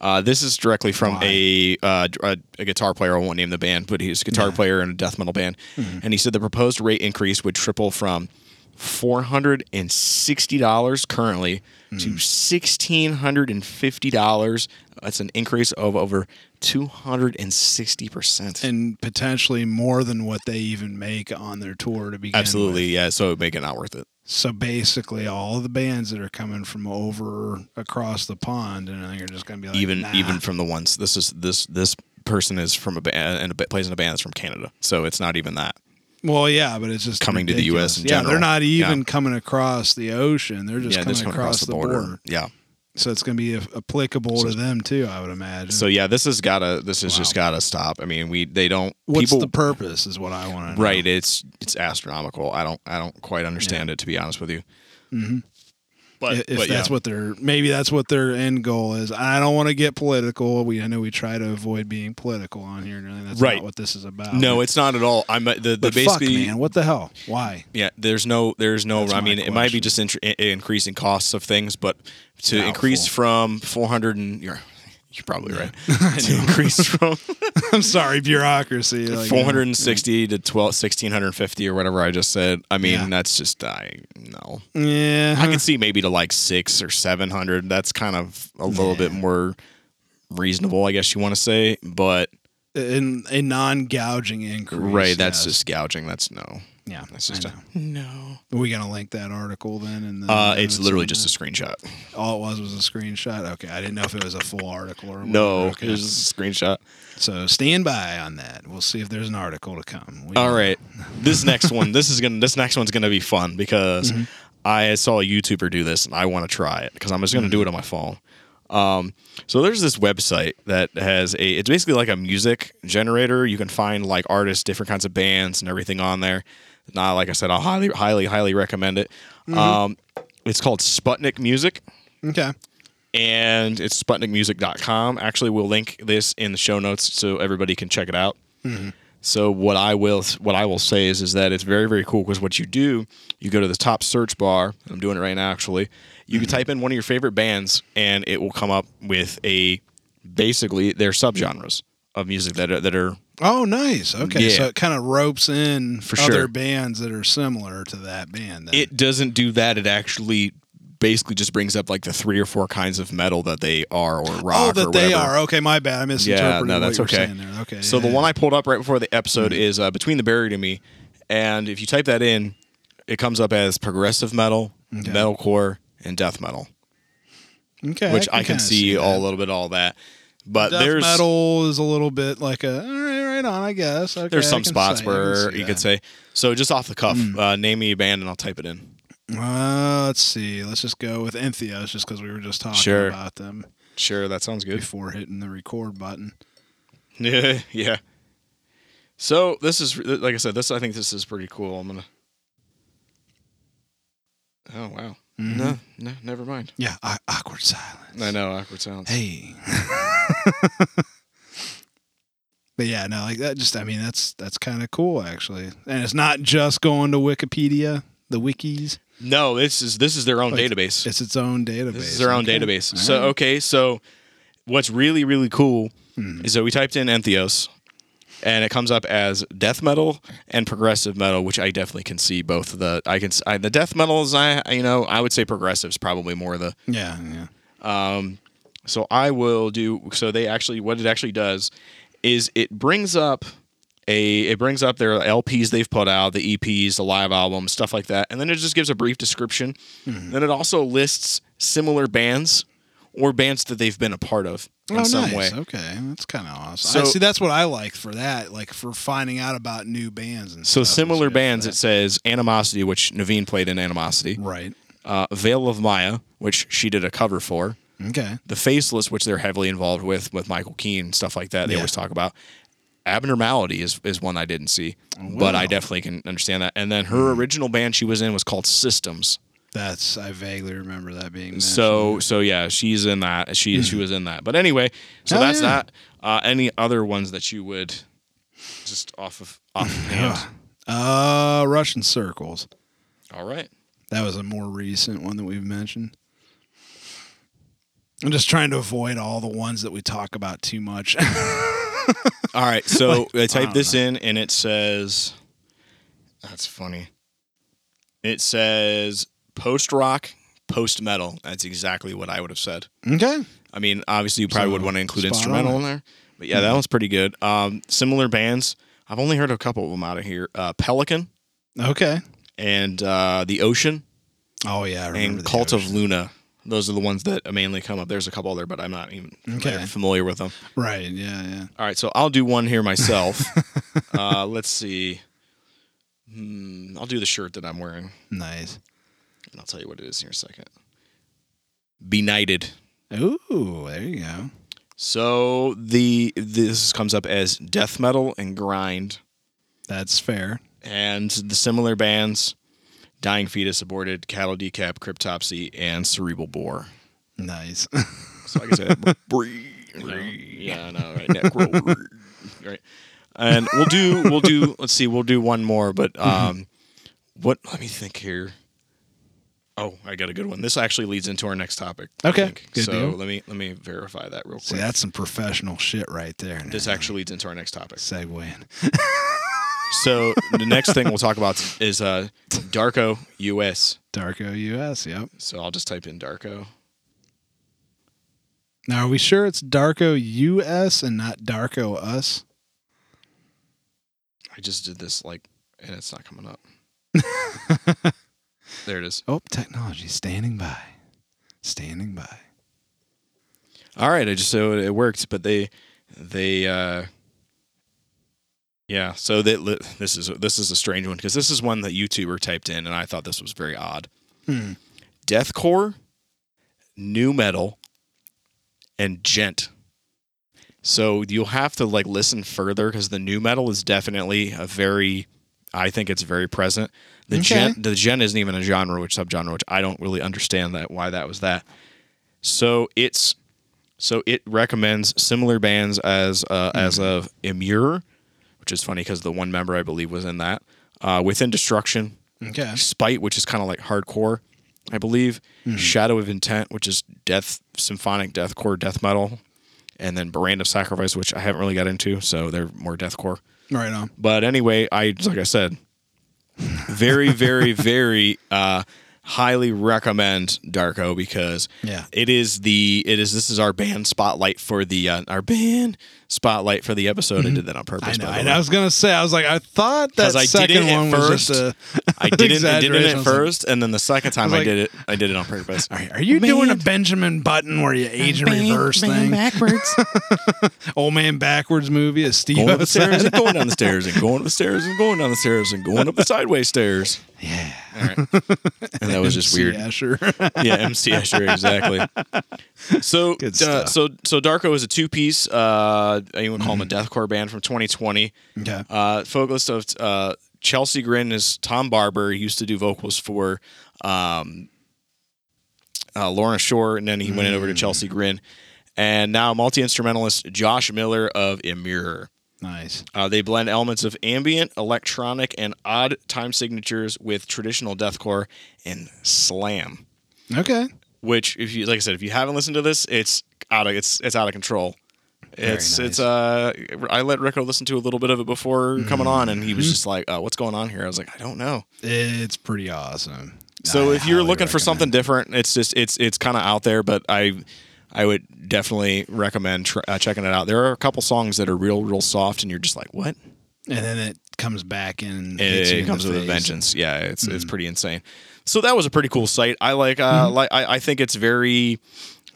uh, this is directly from a, uh, a a guitar player. I won't name the band, but he's a guitar Yeah. player in a death metal band, and he said the proposed rate increase would triple from four hundred and sixty dollars currently to sixteen hundred and fifty dollars. That's an increase of over two hundred and sixty percent. and potentially more than what they even make on their tour to begin. With Absolutely, with. yeah. So it would make it not worth it. So basically, all the bands that are coming from over across the pond, and you're just gonna be like, even nah. even from the ones this is this this person is from a band and a, plays in a band that's from Canada, so it's not even that. Well, yeah, but it's just Coming to the. US in Yeah, they're not even Yeah. coming across the ocean. They're just yeah, coming this coming across, the border. Yeah. So it's going to be applicable So- to them too, I would imagine. So yeah, this has gotta this has just gotta stop. I mean, we they don't what's people the purpose? Is what I want to know. right. It's it's astronomical. I don't I don't quite understand it to be honest with you. Mhm. But if but that's yeah. what their maybe that's what their end goal is. I don't want to get political. We I know we try to avoid being political on here. and That's Right. not what this is about. no, it's not at all. I'm uh, the the but fuck, basically man, what the hell? Why? yeah. There's no there's no. That's I mean, it might be just intr- i- increasing costs of things, but to Doubtful. increase from 400 and you're you're probably right. to increase from I'm sorry, bureaucracy. Like, 460 to 12 1650 or whatever I just said. I mean, Yeah. that's just I no. Yeah, I can see maybe to like 6 or 700. That's kind of a little bit more reasonable, I guess you want to say, but in a non-gouging increase. right, that's yes. just gouging. That's no. Yeah. That's just I a know. no. Are we gonna link that article then? And then Uh, it's literally just a screenshot. all it was was a screenshot. Okay, I didn't know if it was a full article or No, whatever. Okay. it's just a screenshot. So stand by on that. We'll see if there's an article to come. We- All right, this next one, this is gonna, this next one's gonna be fun because Mm-hmm. I saw a YouTuber do this and I want to try it because I'm just gonna do it on my phone. Um, so there's this website that has a. It's basically like a music generator. You can find like artists, different kinds of bands, and everything on there. Not like I said, I'll highly, highly, highly recommend it. Mm-hmm. Um, it's called Sputnik Music Okay. and it's sputnikmusic.com. Actually, we'll link this in the show notes so everybody can check it out. Mm-hmm. So what I will what I will say is is that it's very very cool because what you do, you go to the top search bar. I'm doing it right now actually. You can mm-hmm. type in one of your favorite bands and it will come up with a basically their subgenres of music that are, that are Oh, nice. Okay, so it kind of ropes in For other sure. bands that are similar to that band. Then. it doesn't do that. It actually basically just brings up like the three or four kinds of metal that they are or rock oh, or that they whatever. are. Okay, my bad. I misinterpreted. Yeah, no, what that's okay. saying there. Okay. So yeah, the one I pulled up right before the episode Mm-hmm. is uh, Between the Buried and Me, and if you type that in, it comes up as progressive metal, Okay. metalcore, and death metal, okay, which I can, kinda see, that. all a little bit all that. But Death there's metal is a little bit like a all right, right on. I guess. Okay, there's some spots say- where you. Mm. could say. So just off the cuff, uh, name me a band and I'll type it in. Uh, let's see. Let's just go with Entheos, just because we were just talking Sure. about them Sure, that sounds good. before hitting the record button. Yeah, yeah. So this is like I said. This I think this is pretty cool. I'm gonna. Oh wow! Mm-hmm. No, no, never mind. Yeah, awkward silence. I know awkward silence. Hey. but yeah, no, like that. Just, I mean, that's that's kind of cool, actually. And it's not just going to Wikipedia, the wikis. No, this is this is their own Like, database. It's its own database. This is their own Okay. database. All So right. okay, so what's really really cool Hmm. is that we typed in Entheos, and it comes up as death metal and progressive metal, which I definitely can see both the. I can I, the death metal is I you know I would say progressive is probably more the. yeah, yeah. So I will do. So they actually what it actually does is it brings up. A, it brings up their LPs they've put out, the EPs, the live albums, stuff like that, and then it just gives a brief description. Hmm. Then it also lists similar bands or bands that they've been a part of in oh, some nice. way. Okay, that's kind of awesome. So- I see. That's what I like for that, like for finding out about new bands and So similar It's good for bands, it says Animosity, which Navene played in Animosity, right. uh, Veil of Maya, which she did a cover for, Okay. The Faceless, which they're heavily involved with, with Michael Keene, stuff like that. They Yeah. always talk about. Abnormality is, is one I didn't see, but I definitely can understand that. And then her original band she was in was called Systems. That's I vaguely remember that being mentioned. So so yeah, she's in that. She she was in that. But anyway, so Oh, that's yeah. that. Uh, any other ones that you would just off of off of hand? uh, Russian circles. All right. That was a more recent one that we've mentioned. I'm just trying to avoid all the ones that we talk about too much. All right, so I don't typed this in and it says, "That's funny." It says post rock, post metal. That's exactly what I would have said. okay. I mean, obviously, you probably would want to include spot instrumental on. in there, but yeah, that one's pretty good. Um, similar bands. I've only heard a couple of them out of here. Uh, Pelican Okay. and uh, the Ocean Oh yeah, I remember and the Cult Ocean. of Luna. Those are the ones that mainly come up. There's a couple other, but I'm not even Okay. familiar with them. Right. Yeah. Yeah. All right, so I'll do one here myself. uh, let's see. Hmm, I'll do the shirt that I'm wearing, Nice. and I'll tell you what it is here in a second. Benighted. Ooh, there you go. So the this comes up as death metal and grind, That's fair. and the similar bands: Dying Fetus, Aborted, Cattle Decap, Cryptopsy, and Cerebral Bore. Nice. So like I said, yeah, I know, right? Necro, right? And we'll do, we'll do. Let's see, we'll do one more. But um, what? Let me think here. Oh, I got a good one. This actually leads into our next topic. Okay, good so deal. let me let me verify that real quick. See, that's some professional shit right there. this actually leads into our next topic. segueing. So the next thing we'll talk about is uh, Darko US. Darko US. Yep. So I'll just type in Darko. Now, are we sure it's Darko US and not Darko Us? I just did this like, and it's not coming up. there it is. Oh, technology standing by. Standing by. All right, I just so it worked, but they they uh yeah, so li- this is this is a strange one because this is one that YouTuber typed in and I thought this was very odd. Hmm. Deathcore, nu metal, and Djent. So you'll have to like listen further because the nu metal is definitely a very, I think it's very present. The Okay. djent, the djent isn't even a genre, which subgenre, which I don't really understand that why that was that. So it's, so it recommends similar bands as uh, as of Immure, which is funny because the one member I believe was in that. Uh, Within Destruction, Okay. Spite, which is kind of like hardcore, I believe. Shadow of Intent, which is death, symphonic deathcore, death metal, and then Brand of Sacrifice, which I haven't really got into, so they're more deathcore. Right on. But anyway, I like I said, very, very, very uh, highly recommend Darko because Yeah. it is the it is this is our band spotlight for the uh, our band spotlight for the episode. I did that on Mm-hmm. I purpose. know. by the way. I was gonna say, I was like, I thought that I did second it at one was just a. I didn't I did it at first, and then the second time I, like- did it, I did it on purpose. Are, are you doing a Benjamin Button where you age and reverse thing? backwards, Old man backwards movie as Steve going up the stairs and going down the stairs and going up the stairs and going down the stairs and going up the sideways stairs. Yeah. All right. And that was just weird. Yeah, sure. yeah, MC Escher, exactly. So, uh, so, so Darko is a two-piece. Uh, you would call them a deathcore band from 2020. okay. Uh, vocalist of uh, Chelsea Grin is Tom Barber. He used to do vocals for um, uh, Lorna Shore, and then he went over to Chelsea Grin. And now multi instrumentalist Josh Miller of Immure. Nice. Uh, they blend elements of ambient, electronic, and odd time signatures with traditional deathcore and slam. Okay. Which, if you like I said, if you haven't listened to this, it's out of it's it's out of control. It's Very it's uh I let Rick-O listen to a little bit of it before coming on, and he Mm-hmm. was just like, uh, "What's going on here?" I was like, "I don't know." It's pretty awesome. So I if you're looking for something different, it's just it's it's kind of out there, but I I would definitely recommend tr- uh, checking it out. There are a couple songs that are real real soft, and you're just like, "What?" And then it comes back and It, it comes with a. Mm-hmm. vengeance. Yeah, it's it's pretty insane. So that was a pretty cool site. I like uh Mm-hmm. like I, I think it's very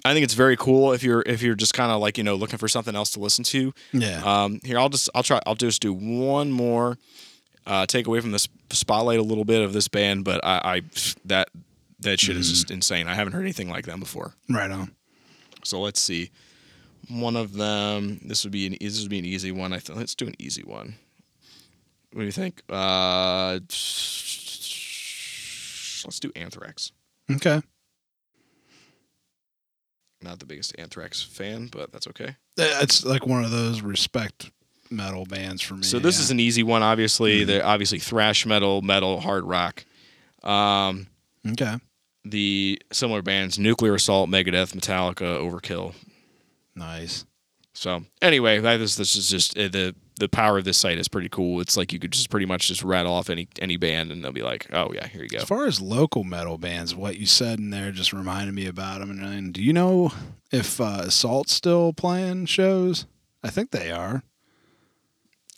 I think it's very cool if you're if you're just kind of like you know looking for something else to listen to. Yeah. Um, here I'll just I'll try I'll just do one more uh, take away from this spotlight a little bit of this band, but I, I that that shit is Mm-hmm. just insane. I haven't heard anything like them before. right on. So let's see. One of them. This would be an this would be an easy one. I th- let's do an easy one. What do you think? Uh, let's do Anthrax. Okay. Not the biggest Anthrax fan, but that's okay. It's like one of those respect metal bands for me. So this yeah. is an easy one. Obviously, they're obviously thrash metal, metal, hard rock. Um, okay. the similar bands: Nuclear Assault, Megadeth, Metallica, Overkill. Nice. So anyway, that is this is just uh, the the power of this site is pretty cool. It's like you could just pretty much just rattle off any any band and they'll be like, oh yeah, here you go. As far as local metal bands, what you said in there just reminded me about them. And, do you know if uh, Assault's still playing shows? I think they are.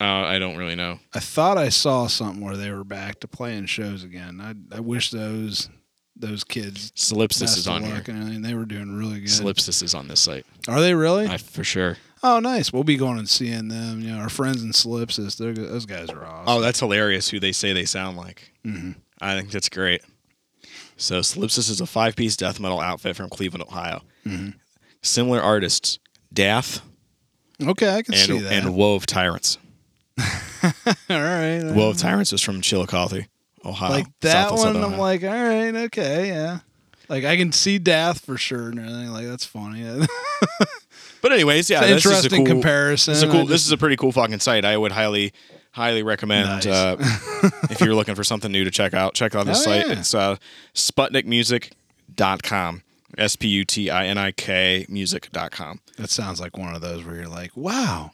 Uh, I don't really know. I thought I saw something where they were back to playing shows again. I I wish those those kids Solipsis is on here. and. They were doing really good. Solipsis is on this site. Are they really? I, for sure. Oh, nice. We'll be going and seeing them. You know, our friends in Solipsis. Those guys are awesome. Oh, that's hilarious. Who they say they sound like. hmm I think that's great. So Solipsis is a five-piece death metal outfit from Cleveland, Ohio. Mm-hmm. Similar artists: Death Okay, I can see and that. and Woe of Tyrants. All right. Woe of Tyrants is from Chillicothe, Ohio. like that South one, I'm like, all right, okay, yeah. Like I can see Death for sure and everything. Like that's funny. But anyways, yeah, this is a interesting cool, comparison. This is a cool. just- This is a pretty cool fucking site. I would highly, highly recommend Nice. uh, if you're looking for something new to check out. Check out this Hell site. yeah. It's uh, SputnikMusic.com. S P U T I N I K music.com. that sounds like one of those where you're like, wow.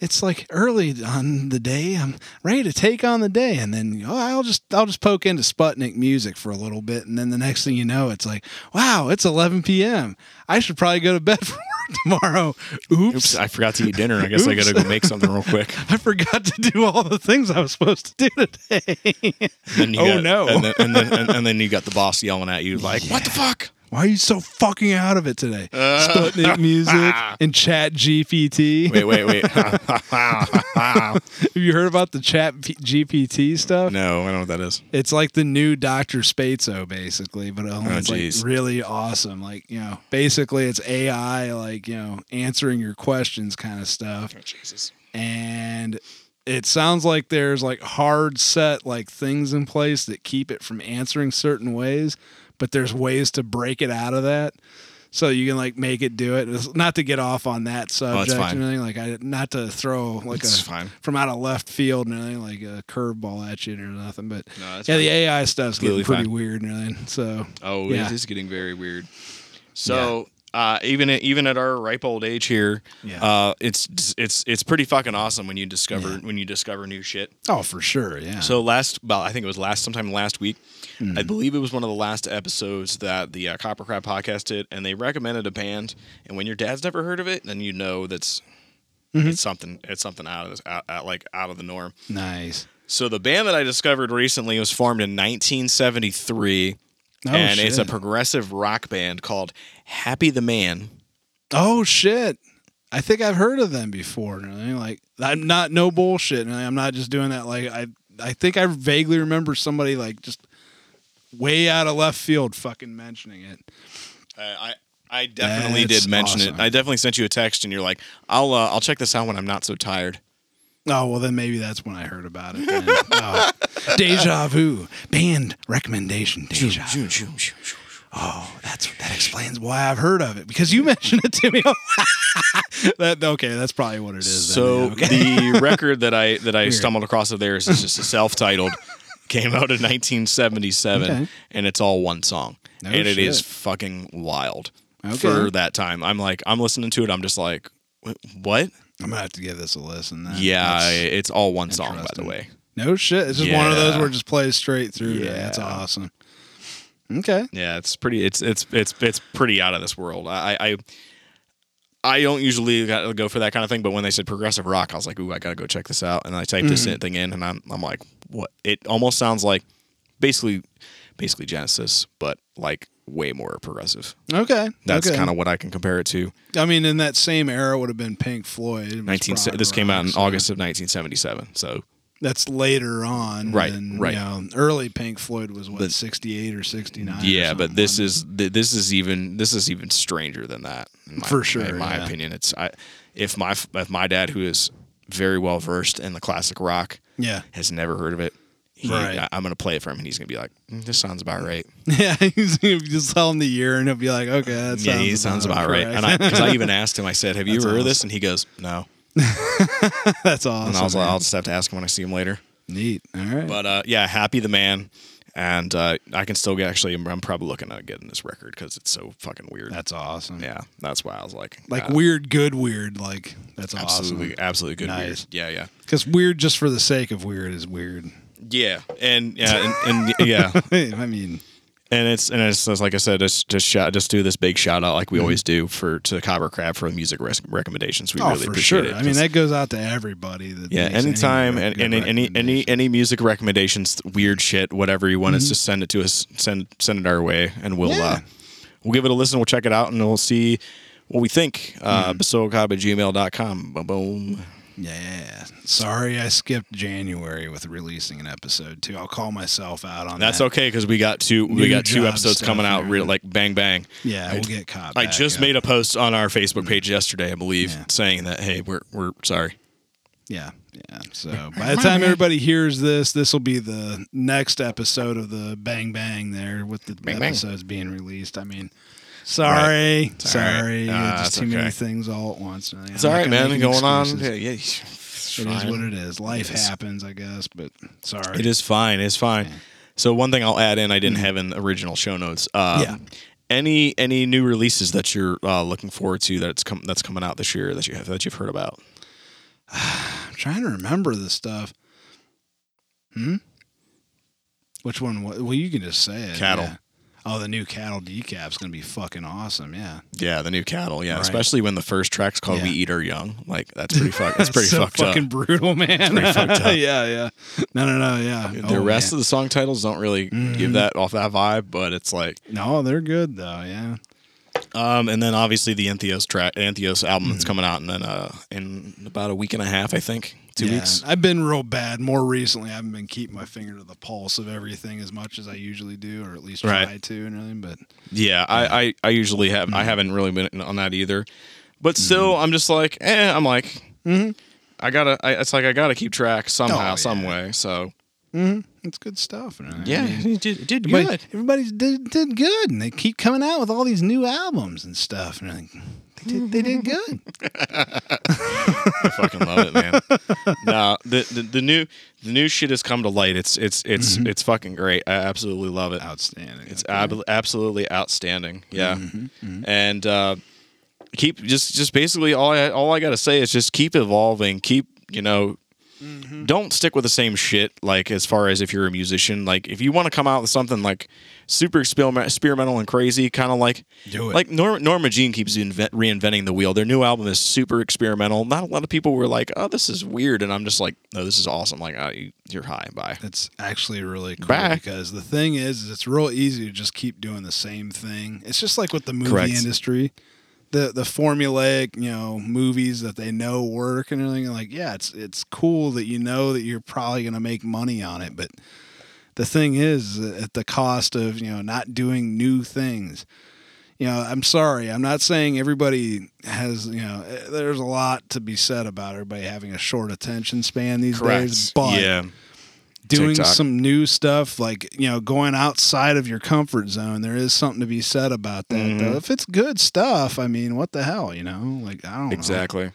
It's, like early on the day. I'm ready to take on the day, and then oh, I'll just I'll just poke into Sputnik music for a little bit, and then the next thing you know, it's like, wow, it's 11 p.m. I should probably go to bed for work tomorrow. Oops, Oops, I forgot to eat dinner. I guess I got to go make something real quick. I forgot to do all the things I was supposed to do today. And then you Oh, got- no. And then, and, then, and, and then you got the boss yelling at you like, "What the fuck?" Why are you so fucking out of it today? Uh. Sputnik music and Chat GPT. Wait, wait, wait. Have you heard about the Chat GPT stuff? no, I don't know what that is. It's like the new Dr. Sbaitso, basically, but only Oh, it's like really awesome. Like, you know, basically it's AI, like, you know, answering your questions kind of stuff. Oh, Jesus. And it sounds like there's like hard set like things in place that keep it from answering certain ways, but there's ways to break it out of that. So you can like make it do it. It's not to get off on that oh, subject Oh, fine. and anything. Like I not to throw like It's a fine. from out of left field and anything like a curveball at you or nothing. But No, yeah, the fine. AI stuff's getting pretty fine. weird and everything. So Oh, Yeah. it is getting very weird. So uh, even at, even at our ripe old age here, Yeah. uh, it's it's it's pretty fucking awesome when you discover Yeah. when you discover new shit. oh for sure, yeah. So last, well, I think it was last sometime last week. Hmm. I believe it was one of the last episodes that the uh, Copper Crab podcast did, and they recommended a band. And when your dad's never heard of it, then you know that's Mm-hmm. it's something it's something out of this, out, out, like out of the norm. nice. So the band that I discovered recently was formed in 1973, Oh, and it's a progressive rock band called Happy the Man. Oh shit! I think I've heard of them before. Like I'm not no bullshit. I'm not just doing that. Like I, I think I vaguely remember somebody like just way out of left field fucking mentioning it. Uh, I I definitely That's did mention awesome. it. I definitely sent you a text, and you're like, "I'll uh, I'll check this out when I'm not so tired." Oh well, then maybe that's when I heard about it. Then. oh. Deja vu band recommendation. Deja. vu. Oh, that's that explains why I've heard of it because you mentioned it to me. that okay, that's probably what it is. then, So yeah, okay. the record that I that I Weird. stumbled across of theirs is just a self-titled. Came out in 1977, Okay. and it's all one song, No and it is fucking wild Okay. for that time. I'm like, I'm listening to it. I'm just like, what? I'm gonna have to give this a listen. Then. Yeah, That's- it's all one song, by the way. No shit. It's just one of those where it just plays straight through. Yeah. That's awesome. Okay. Yeah, it's pretty. It's it's it's it's pretty out of this world. I I I don't usually go go for that kind of thing, but when they said progressive rock, I was like, ooh, I gotta go check this out. And I typed this Mm-hmm. thing in, and I'm I'm like, what? It almost sounds like basically basically Genesis, but like way more progressive. Okay. That's okay. kind of what I can compare it to. I mean, in that same era would have been Pink Floyd. 19. prog This came out in so August of 1977. So That's later on. Right, than, right. You know, early Pink Floyd was what But- 68 or 69. or yeah, but this is this is even this is even stranger than that. in my- For sure, in my yeah. opinion, it's I if my if my dad who is very well versed in the classic rock? Yeah. has never heard of it. He, Right. I, am gonna play it for him, and he's gonna be like, "Mm, "This sounds about right." Yeah. He's gonna just tell him the year and he'll be like, okay, that sounds yeah, he sounds about right. And I, because I even asked him, I said, "Have you That's ever heard awesome. this?" And he goes, "No." That's awesome. And I was like, "I'll just have to ask him when I see him later." Neat. All right. But uh, yeah, happy the man, and uh, I can still get actually. I'm, probably looking at getting this record because it's so fucking weird. that's awesome. yeah, that's why I was like, Like uh, weird, good, weird. Like, that's absolutely, awesome. absolutely absolutely good weird. Nice. Yeah, yeah, Because weird just for the sake of weird is weird. Yeah, and yeah, and, and yeah, I mean, and it's and it's, it's like I said, just just shout, just do this big shout out like we always do for to Copper Crab for the music res- recommendations. We Mm-hmm. oh, really for appreciate sure. it. I mean, that goes out to everybody. That yeah, makes any anytime and, and any any any music recommendations, weird shit, whatever you want us Mm-hmm. to send it to us, send send it our way, and we'll Yeah. uh, we'll give it a listen. We'll check it out, and we'll see what we think. Uh, Mm-hmm. At gmail.com. Boom, boom. Yeah. Sorry, I skipped January with releasing an episode too. I'll call myself out on that. That's that. okay because we got two we New got two episodes coming out real like bang bang. Yeah, I- we'll get caught. I back just up. made a post on our Facebook page yesterday, I believe, Yeah. saying that hey, we're we're sorry. Yeah, yeah. So by the time everybody hears this, this will be the next episode of the Bang Bang there with the Bang Bang. episodes being released. I mean, sorry, It's right. sorry, Ah, just it's too many things all at once. It's all right, man. Going on. Yeah, yeah, It is what it is. Life It is. happens, I guess. But sorry. It is fine. It's fine. So one thing I'll add in, I didn't have in the original show notes. Um, Yeah. Any any new releases that you're uh, looking forward to that's come that's coming out this year that you have that you've heard about? I'm trying to remember this stuff. Hmm. Which one? Well, you can just say it. Cattle. yeah. Oh, the new cattle decap's gonna be fucking awesome. Yeah. Yeah, the new cattle. Yeah, Right. especially when the first track's called "We Eat Our Young." Like that's pretty fuck. That's pretty so fucked fucking up. brutal, man. pretty fucked up. yeah, yeah. No, no, no. Yeah. Oh, the Oh, rest man. of the song titles don't really give mm-hmm. that off that vibe, but it's like, no, they're good though. Yeah. Um, and then obviously the Entheos track, Entheos album Mm-hmm. that's coming out, and then uh, in about a week and a half, I think, two Yeah, weeks. I've been real bad. More recently, I haven't been keeping my finger to the pulse of everything as much as I usually do, or at least try Right. to and everything. But Yeah, I, I, I usually have. Mm-hmm. I haven't really been on that either, but still, I'm just like, eh. I'm like, I gotta. I, it's like I gotta keep track somehow, Mm-hmm. Oh, some way. So it's good stuff. and yeah, I mean, it did, it did everybody, good. everybody's did, did good, and they keep coming out with all these new albums and stuff. And everything. they did, they did good. I fucking love it, man. no, the, the the new the new shit has come to light. It's it's it's Mm-hmm. it's fucking great. I absolutely love it. Outstanding. It's Okay. ab- absolutely outstanding. Yeah, Mm-hmm, and uh, keep just just basically all I all I gotta say is just keep evolving. Keep you know. Mm-hmm. Don't stick with the same shit. Like as far as if you're a musician, like if you want to come out with something like super experimental and crazy, kind of like Do it. like Norma, Norma Jean keeps invent, reinventing the wheel. Their new album is super experimental. Not a lot of people were like, "Oh, this is weird," and I'm just like, "No, this is awesome." Like, oh, you, you're high. Bye. It's actually really cool because the thing is, is it's real easy to just keep doing the same thing. It's just like with the movie Correct. industry, the the formulaic, you know, movies that they know work and everything. Like, yeah, it's it's cool that you know that you're probably going to make money on it, but the thing is, at the cost of you know not doing new things. You know, I'm sorry. I'm not saying everybody has. You know, eh, there's a lot to be said about everybody having a short attention span these days. But yeah, doing TikTok. some new stuff like you know going outside of your comfort zone there is something to be said about that Mm-hmm. though if it's good stuff i mean what the hell you know like i don't know exactly.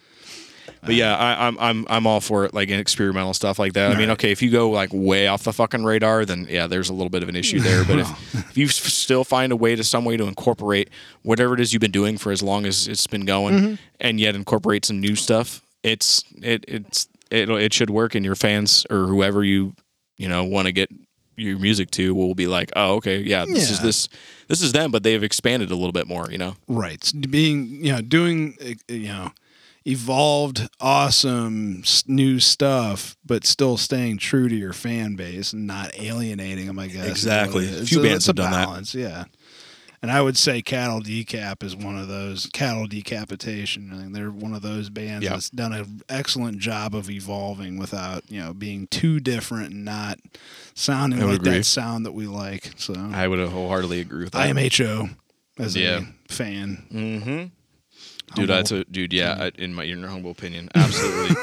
But yeah, I, I'm I'm I'm all for it, like experimental stuff like that. I mean, Right. okay, if you go like way off the fucking radar, then yeah, there's a little bit of an issue there. But if, if you still find a way to some way to incorporate whatever it is you've been doing for as long as it's been going, Mm-hmm. and yet incorporate some new stuff, it's it it's it it should work, and your fans or whoever you you know want to get your music to will be like, oh, okay, yeah, this is this this is them, but they've expanded a little bit more, you know. right being you know doing eh, you know evolved awesome new stuff but still staying true to your fan base and not alienating them i guess Exactly. what it is. A few bands have done that. balance, yeah and I would say Cattle Decap is one of those cattle decapitation. I think they're one of those bands Yeah. that's done an excellent job of evolving without you know being too different and not sounding like agree. that sound that we like. So I would wholeheartedly agree with that. IMHO as Yeah. a fan. Mm-hmm. Dude, that's a dude. Yeah, I, in my in your humble opinion, absolutely.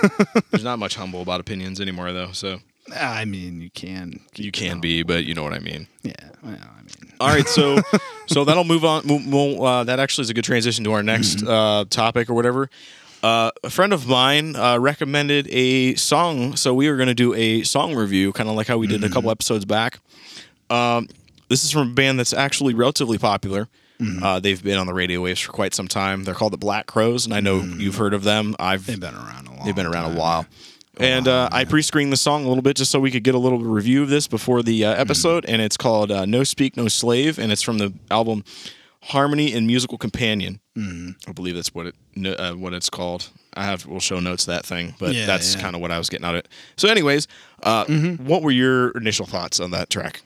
There's not much humble about opinions anymore, though. So I mean, you can you can be, but you know what I mean. yeah. Well, I mean, All right, so so that'll move on. Move, move, uh, that actually is a good transition to our next uh, topic or whatever. Uh, a friend of mine uh, recommended a song, so we were going to do a song review, kind of like how we did a couple episodes back. Um, this is from a band that's actually relatively popular. Uh, they've been on the radio waves for quite some time. They're called the Black Crowes, and I know you've heard of them. I've they've been around a long. They've been around time. a while. And uh, I pre-screened the song a little bit just so we could get a little review of this before the uh, episode, and it's called uh, "No Speak, No Slave," and it's from the album "Harmony and Musical Companion." I believe that's what it no- uh, what it's called. I have we'll show notes of that thing, but Yeah, that's yeah. kind of what I was getting out of it. So, anyways, uh, what were your initial thoughts on that track?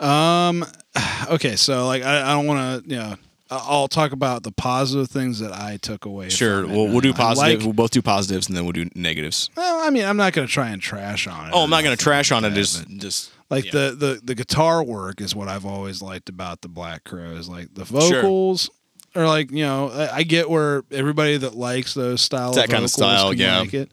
Um. Okay, so like I, I don't want to you know. I- I'll talk about the positive things that I took away. Sure, from it. we'll, we'll do positive. like- we'll both do positives, and then we'll do negatives. well, I mean, I'm not going to try and trash on it. Oh, I'm not going to trash on it. Just, just like yeah. the, the the guitar work is what I've always liked about the Black Crowes. Like the vocals are like you know I, I get where everybody that likes those style That of kind of style, can yeah. like it.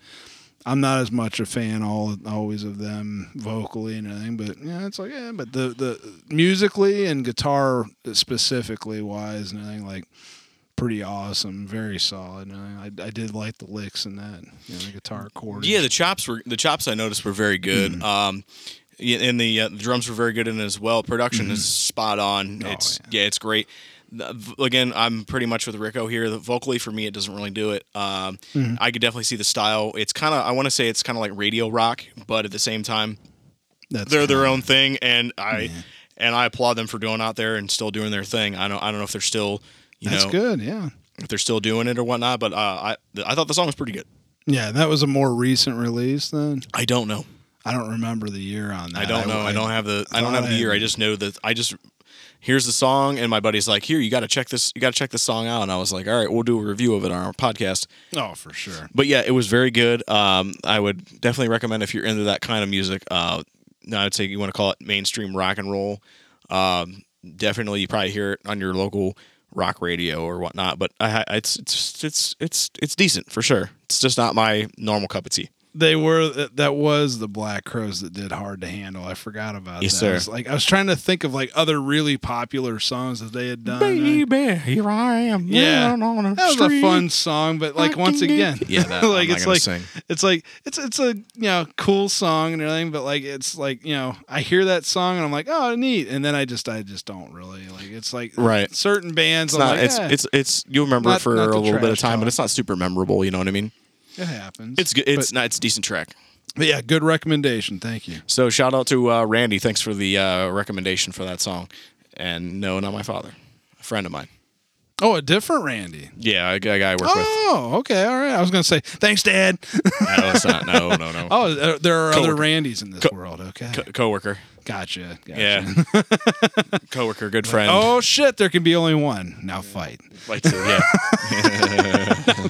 I'm not as much a fan all always of them vocally and everything, but yeah, it's like yeah, but the the musically and guitar specifically wise and everything like pretty awesome, very solid. I, I did like the licks and that, you know, the guitar chords. Yeah, the chops were the chops I noticed were very good. Mm-hmm. Um, and the, uh, the drums were very good in it as well. Production is spot on. Oh, it's yeah. it's great. Again, I'm pretty much with Rick-O here. The, vocally, for me, it doesn't really do it. Um, Mm-hmm. I could definitely see the style. It's kind of I want to say it's kind of like radio rock, but at the same time, That's they're their own thing. And I and I applaud them for going out there and still doing their thing. I don't I don't know if they're still you That's know good. Yeah. if they're still doing it or whatnot, but uh, I I thought the song was pretty good. Yeah, that was a more recent release then. I don't know. I don't remember the year on that. I don't know. I, don't have the I don't have the year. I- I just know that I just here's the song and my buddy's like, "Here, you got to check this you got to check this song out." And I was like, "All right, we'll do a review of it on our podcast." Oh, for sure. But yeah, it was very good. Um, I would definitely recommend if you're into that kind of music. Uh, I would say you want to call it mainstream rock and roll. Um, definitely, you probably hear it on your local rock radio or whatnot. But I, it's it's it's it's it's decent for sure. It's just not my normal cup of tea. They were that was the Black Crowes that did hard to handle. I forgot about Yes, that. I was like I was trying to think of like other really popular songs that they had done. Baby, here I am. Yeah. living on that was street. a fun song, but like I once again, get- Yeah, that- I'm like it's like sing. it's like it's it's a you know cool song and everything, but like it's like you know I hear that song and I'm like oh neat, and then I just I just don't really like it's like Right. certain bands. It's I'm not. like, it's eh, it's it's. You'll remember Not- it for not a little bit of trash time, but it's not super memorable. You know what I mean? It happens. It's good. It's but, not. It's a decent track. but yeah, good recommendation. Thank you. So shout out to uh, Randy. Thanks for the uh, recommendation for that song. And no, not my father, a friend of mine. Oh, a different Randy. Yeah, a guy I work with. Oh, okay, all right. I was gonna say thanks, Dad. No, it's not. No, no, no. Oh, there- there are other Randys in this Co- world. Okay, Co- coworker. gotcha, gotcha. Yeah. coworker, good friend. Oh shit, there can be only one. Now fight. Like to, yeah. I'm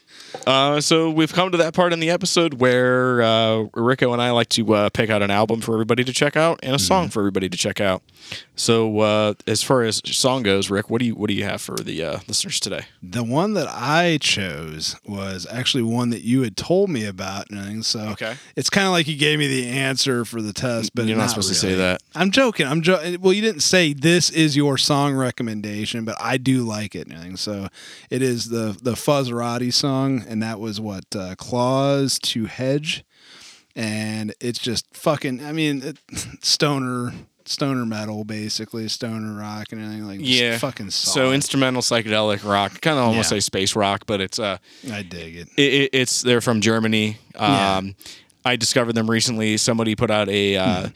Uh, so we've come to that part in the episode where uh, Rick-O and I like to uh, pick out an album for everybody to check out and a song for everybody to check out. So uh, as far as song goes, Rick, what do you what do you have for the uh, listeners today? The one that I chose was actually one that you had told me about, and so Okay. it's kind of like you gave me the answer for the test, but You're not supposed to say that. I'm joking. I'm jo- well. You didn't say this is your song recommendation, but I do like it and. So it is the the Fuzzerati song, and that was what uh, Claws to Hedge, and it's just fucking. I mean, it, stoner stoner metal, basically stoner rock and everything like Yeah. fucking. Solid. So instrumental psychedelic rock, kind of almost Yeah. say space rock, but it's uh, I dig it. it, it, it's they're from Germany. Yeah. Um, I discovered them recently. Somebody put out a uh,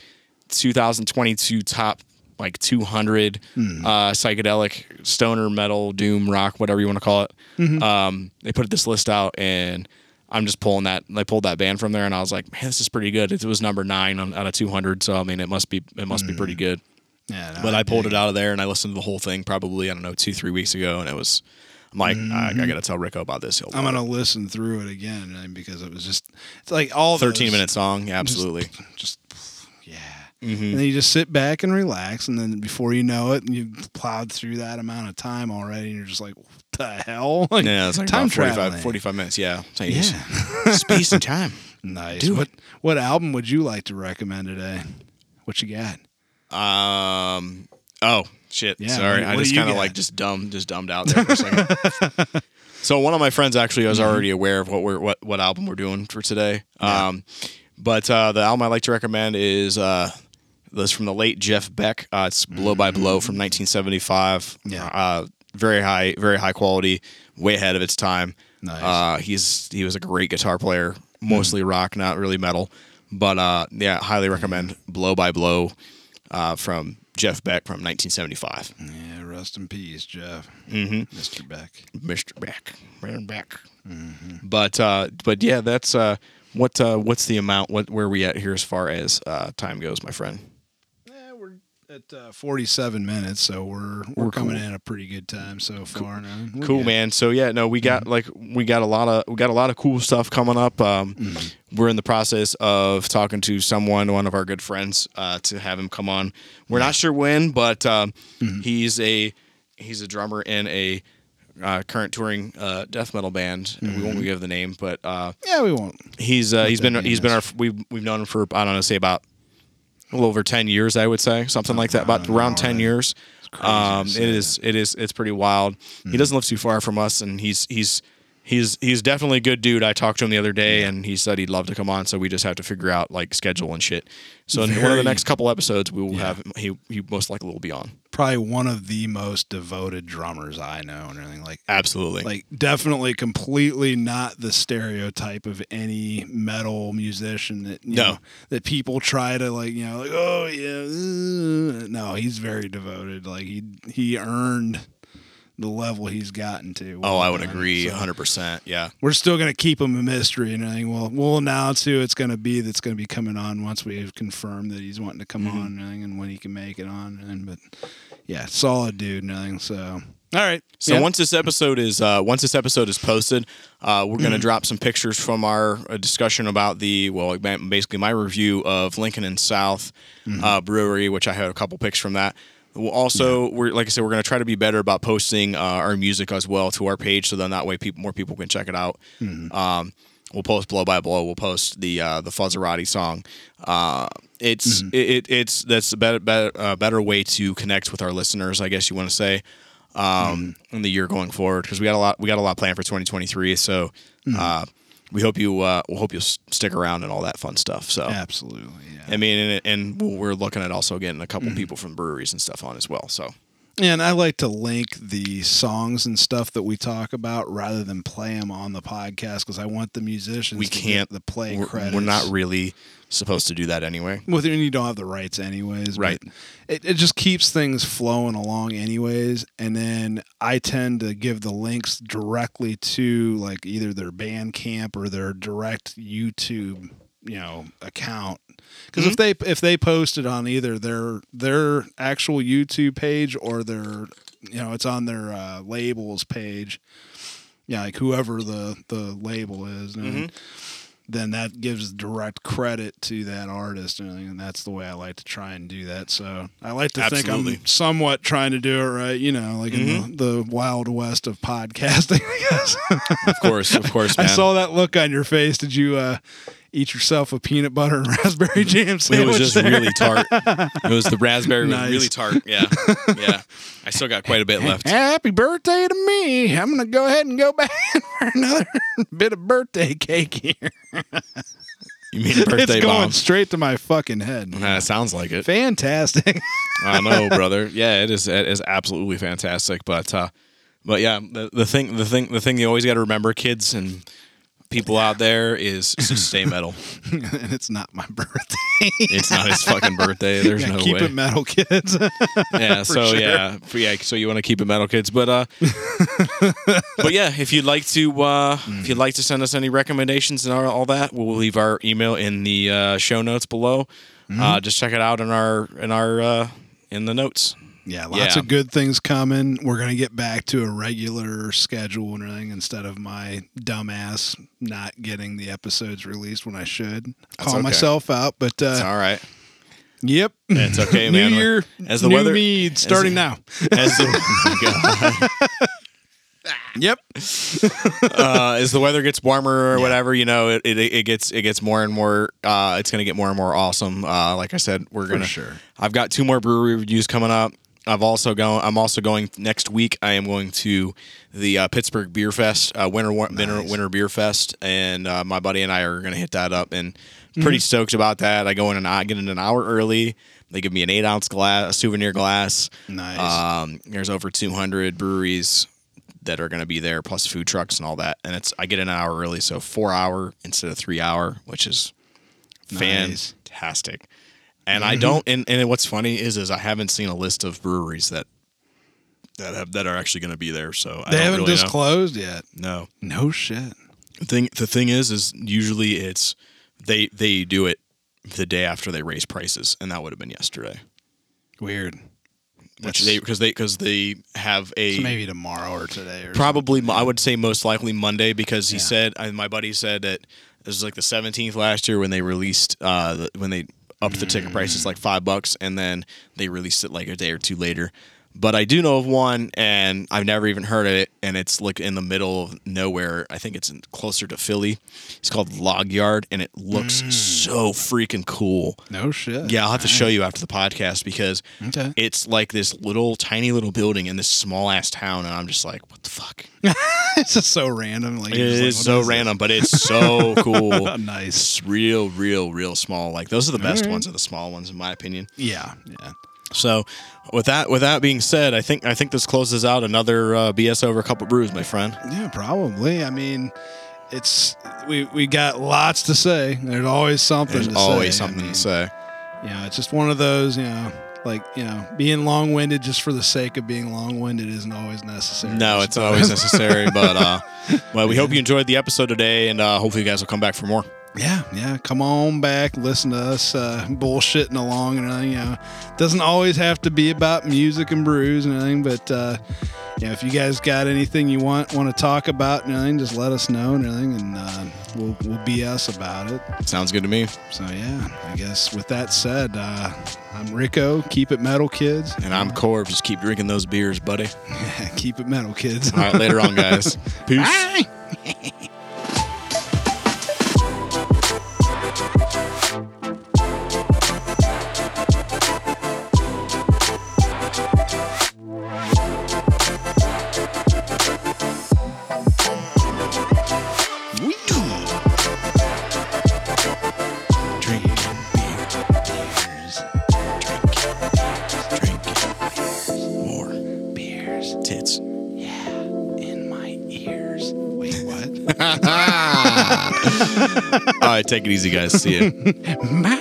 2022 top like 200 Hmm. uh, psychedelic stoner metal doom rock whatever you want to call it. Mm-hmm. Um, they put this list out and. I'm just pulling that. They pulled that band from there, and I was like, "Man, this is pretty good." It was number nine on, out of 200, so I mean, it must be it must be Mm. pretty good. Yeah, no, But I pulled dig it out of there, and I listened to the whole thing probably I don't know two three weeks ago, and it was. I'm like, I, I got to tell Rick-O about this. He'll Mm-hmm. I'm gonna listen through it again because it was just it's like all 13 those- minute song. Yeah, absolutely. just yeah. Mm-hmm. And then you just sit back and relax, and then before you know it, you plowed through that amount of time already, and you're just like, "What the hell?" Like, Yeah, it's like time about 45, traveling. 45 minutes. Yeah. Yeah, Space and time. nice. Do what what album would you like to recommend today? What you got? Um. Oh shit. Yeah, Sorry, what- I what just kind of like just dumb, just dumbed out there for a second. so one of my friends actually was Mm-hmm. already aware of what we're what what album we're doing for today. Um, but uh, the album I like to recommend is uh, this from the late Jeff Beck. Uh, it's Blow by Blow from 1975. Mm-hmm. Yeah. Uh, very high, very high quality, way ahead of its time. Nice. Uh, he's he was a great guitar player, mostly Mm. rock, not really metal. But uh, yeah, highly recommend Blow by Blow uh, from Jeff Beck from 1975. Yeah, rest in peace, Jeff, Mm-hmm. Mr. Beck. Mr. Beck, Mr. Beck. Mm-hmm. But uh, but yeah, that's uh, what uh, what's the amount? What where are we at here as far as uh, time goes, my friend? At uh, 47 minutes, so we're we're, We're coming cool. in a pretty good time so far. Now. Cool, man. So yeah, no, we Mm-hmm. got like we got a lot of we got a lot of cool stuff coming up. Um, Mm-hmm. We're in the process of talking to someone, one of our good friends, uh, to have him come on. We're not sure when, but um, Mm-hmm. he's a he's a drummer in a uh, current touring uh, death metal band. We won't give the name, but uh, Yeah, we won't. he's uh, he's been he's been our we've we've known him for I don't know say about a little over ten years I would say something like that about around ten years. Um, it is it is it's pretty wild. Mm-hmm. He doesn't live too far from us, and he's he's he's he's definitely a good dude. I talked to him the other day, and he said he'd love to come on. So we just have to figure out like schedule and shit. So in one of the next couple episodes, we will Yeah. have he he most likely will be on. Probably one of the most devoted drummers I know and everything. Like Absolutely. like definitely completely not the stereotype of any metal musician that you No. know, that people try to like you know like oh yeah uh," no he's very devoted like he he earned the level he's gotten to oh, I would done. agree, So hundred percent. Yeah. we're still gonna keep him a mystery and everything we'll we'll announce who it's gonna be that's gonna be coming on once we have confirmed that he's wanting to come Mm-hmm. on and everything and when he can make it on and but yeah solid dude and everything so all right So Yeah. once this episode is uh, once this episode is posted, uh, we're gonna drop some pictures from our uh, discussion about the well, basically my review of Lincoln and South uh, Brewery, which I had a couple pics from that. We'll also, we're like I said, we're gonna try to be better about posting uh, our music as well to our page, so then that way people more people can check it out. Um, we'll post blow by blow. We'll post the uh, the Fuzzerati song. Uh, it's it, it, it's that's a better better, uh, better way to connect with our listeners, I guess you want to say um, in the year going forward because we got a lot we got a lot planned for 2023. So uh, we hope you uh, we hope you'll stick around and all that fun stuff. So absolutely yeah I mean, and, and we're looking at also getting a couple people from breweries and stuff on as well. So And I like to link the songs and stuff that we talk about rather than play them on the podcast because I want the musicians we to can't get the play we're, credits. we're not really supposed to do that anyway. Well, then you don't have the rights anyways. Right. But it, it just keeps things flowing along anyways. And then I tend to give the links directly to like either their Bandcamp or their direct YouTube, you know, account. Because if they if they post it on either their their actual YouTube page or their you know it's on their uh, labels page, yeah, like whoever the the label is, and then that gives direct credit to that artist and that's the way I like to try and do that. So I like to think I'm somewhat trying to do it right, you know, like in the, the wild west of podcasting. I guess Of course, of course, man. I saw that look on your face. Did you uh, eat yourself a peanut butter and raspberry jam it was just there? really tart. It was the raspberry Nice. was really tart. Yeah, yeah. I still got quite a bit left. Happy birthday to me. I'm going to go ahead and go back for another bit of birthday cake here. You mean birthday it's going bomb? straight to my fucking head. Uh, sounds like it. Fantastic. I know, brother. Yeah, it is. It is absolutely fantastic. But, uh, but yeah, the, the thing, the thing, the thing you always got to remember, kids and people out there, is stay metal. and it's not my birthday. It's not his fucking birthday. There's Yeah, no keep way. it metal, kids. yeah. So sure. yeah, yeah. So you want to keep it metal, kids. But uh, but yeah, if you'd like to, uh, if you'd like to send us any recommendations and all, all that, we'll leave our email in the uh, show notes below. Mm-hmm. Uh, just check it out in our in our uh, in the notes. Yeah, lots Yeah. of good things coming. We're gonna get back to a regular schedule and everything instead of my dumbass not getting the episodes released when I should. Call okay. myself out, but It's uh, all right. yep. It's okay, man. New year, As the new weather- me, starting now. As the, oh God. Yep. uh, as the weather gets warmer or whatever, you know, it, it, it gets it gets more and more. Uh, it's going to get more and more awesome. Uh, like I said, we're gonna. sure. I've got two more brewery reviews coming up. I've also going. I'm also going next week. I am going to the uh, Pittsburgh Beer Fest, uh, winter, winter winter beer fest, and uh, my buddy and I are going to hit that up. And pretty stoked about that. I go in and I get in an hour early. They give me an eight ounce glass, a souvenir glass. Nice. Um, there's over 200 breweries that are going to be there, plus food trucks and all that. And it's I get an hour early, so four hour instead of three hour, which is Nice. fantastic. And I don't. And, and what's funny is, is I haven't seen a list of breweries that that have that are actually going to be there. So I they haven't really disclosed yet. No. No shit. The thing the thing is, is usually it's they they do it the day after they raise prices, and that would have been yesterday. Weird. Which That's- they because they because they have a So maybe tomorrow or today or Probably, I would say most likely Monday because he Yeah. said, and my buddy said that it was like the 17th last year when they released, uh, the, when they upped the ticket price. prices like five bucks, and then they released it like a day or two later. But I do know of one, and I've never even heard of it, and it's like in the middle of nowhere. I think it's in, closer to Philly. It's called Log Yard, and it looks mm. so freaking cool. No shit. Yeah, I'll have to show you after the podcast because Okay. it's like this little tiny little building in this small ass town, and I'm just like, what the fuck? it's just so random. Like It like, so this? random, but it's so cool. Nice. It's real, real, real small. Like those are the best Alright. ones, are the small ones, in my opinion. Yeah, yeah. So, with that, with that being said, I think I think this closes out another uh, BS over a couple brews, my friend. Yeah, probably. I mean, it's we we got lots to say. There's always something. There's to always say. I something mean, to say. You know, it's just one of those. You know, like you know, being long-winded just for the sake of being long-winded isn't always necessary. No, it's always necessary, but uh, well, we hope you enjoyed the episode today, and uh, hopefully you guys will come back for more. Yeah, yeah. Come on back, listen to us uh, bullshitting along and everything. You know, doesn't always have to be about music and brews and everything, but uh, yeah, if you guys got anything you want want to talk about and everything, just let us know and everything, and uh, we'll we'll BS about it. Sounds good to me. So yeah, I guess with that said, uh, I'm Rick-O. Keep it metal, kids. And I'm Corb. Just keep drinking those beers, buddy. Keep it metal, kids. All right, later on, guys. Peace. take it easy, guys. See you. Bye,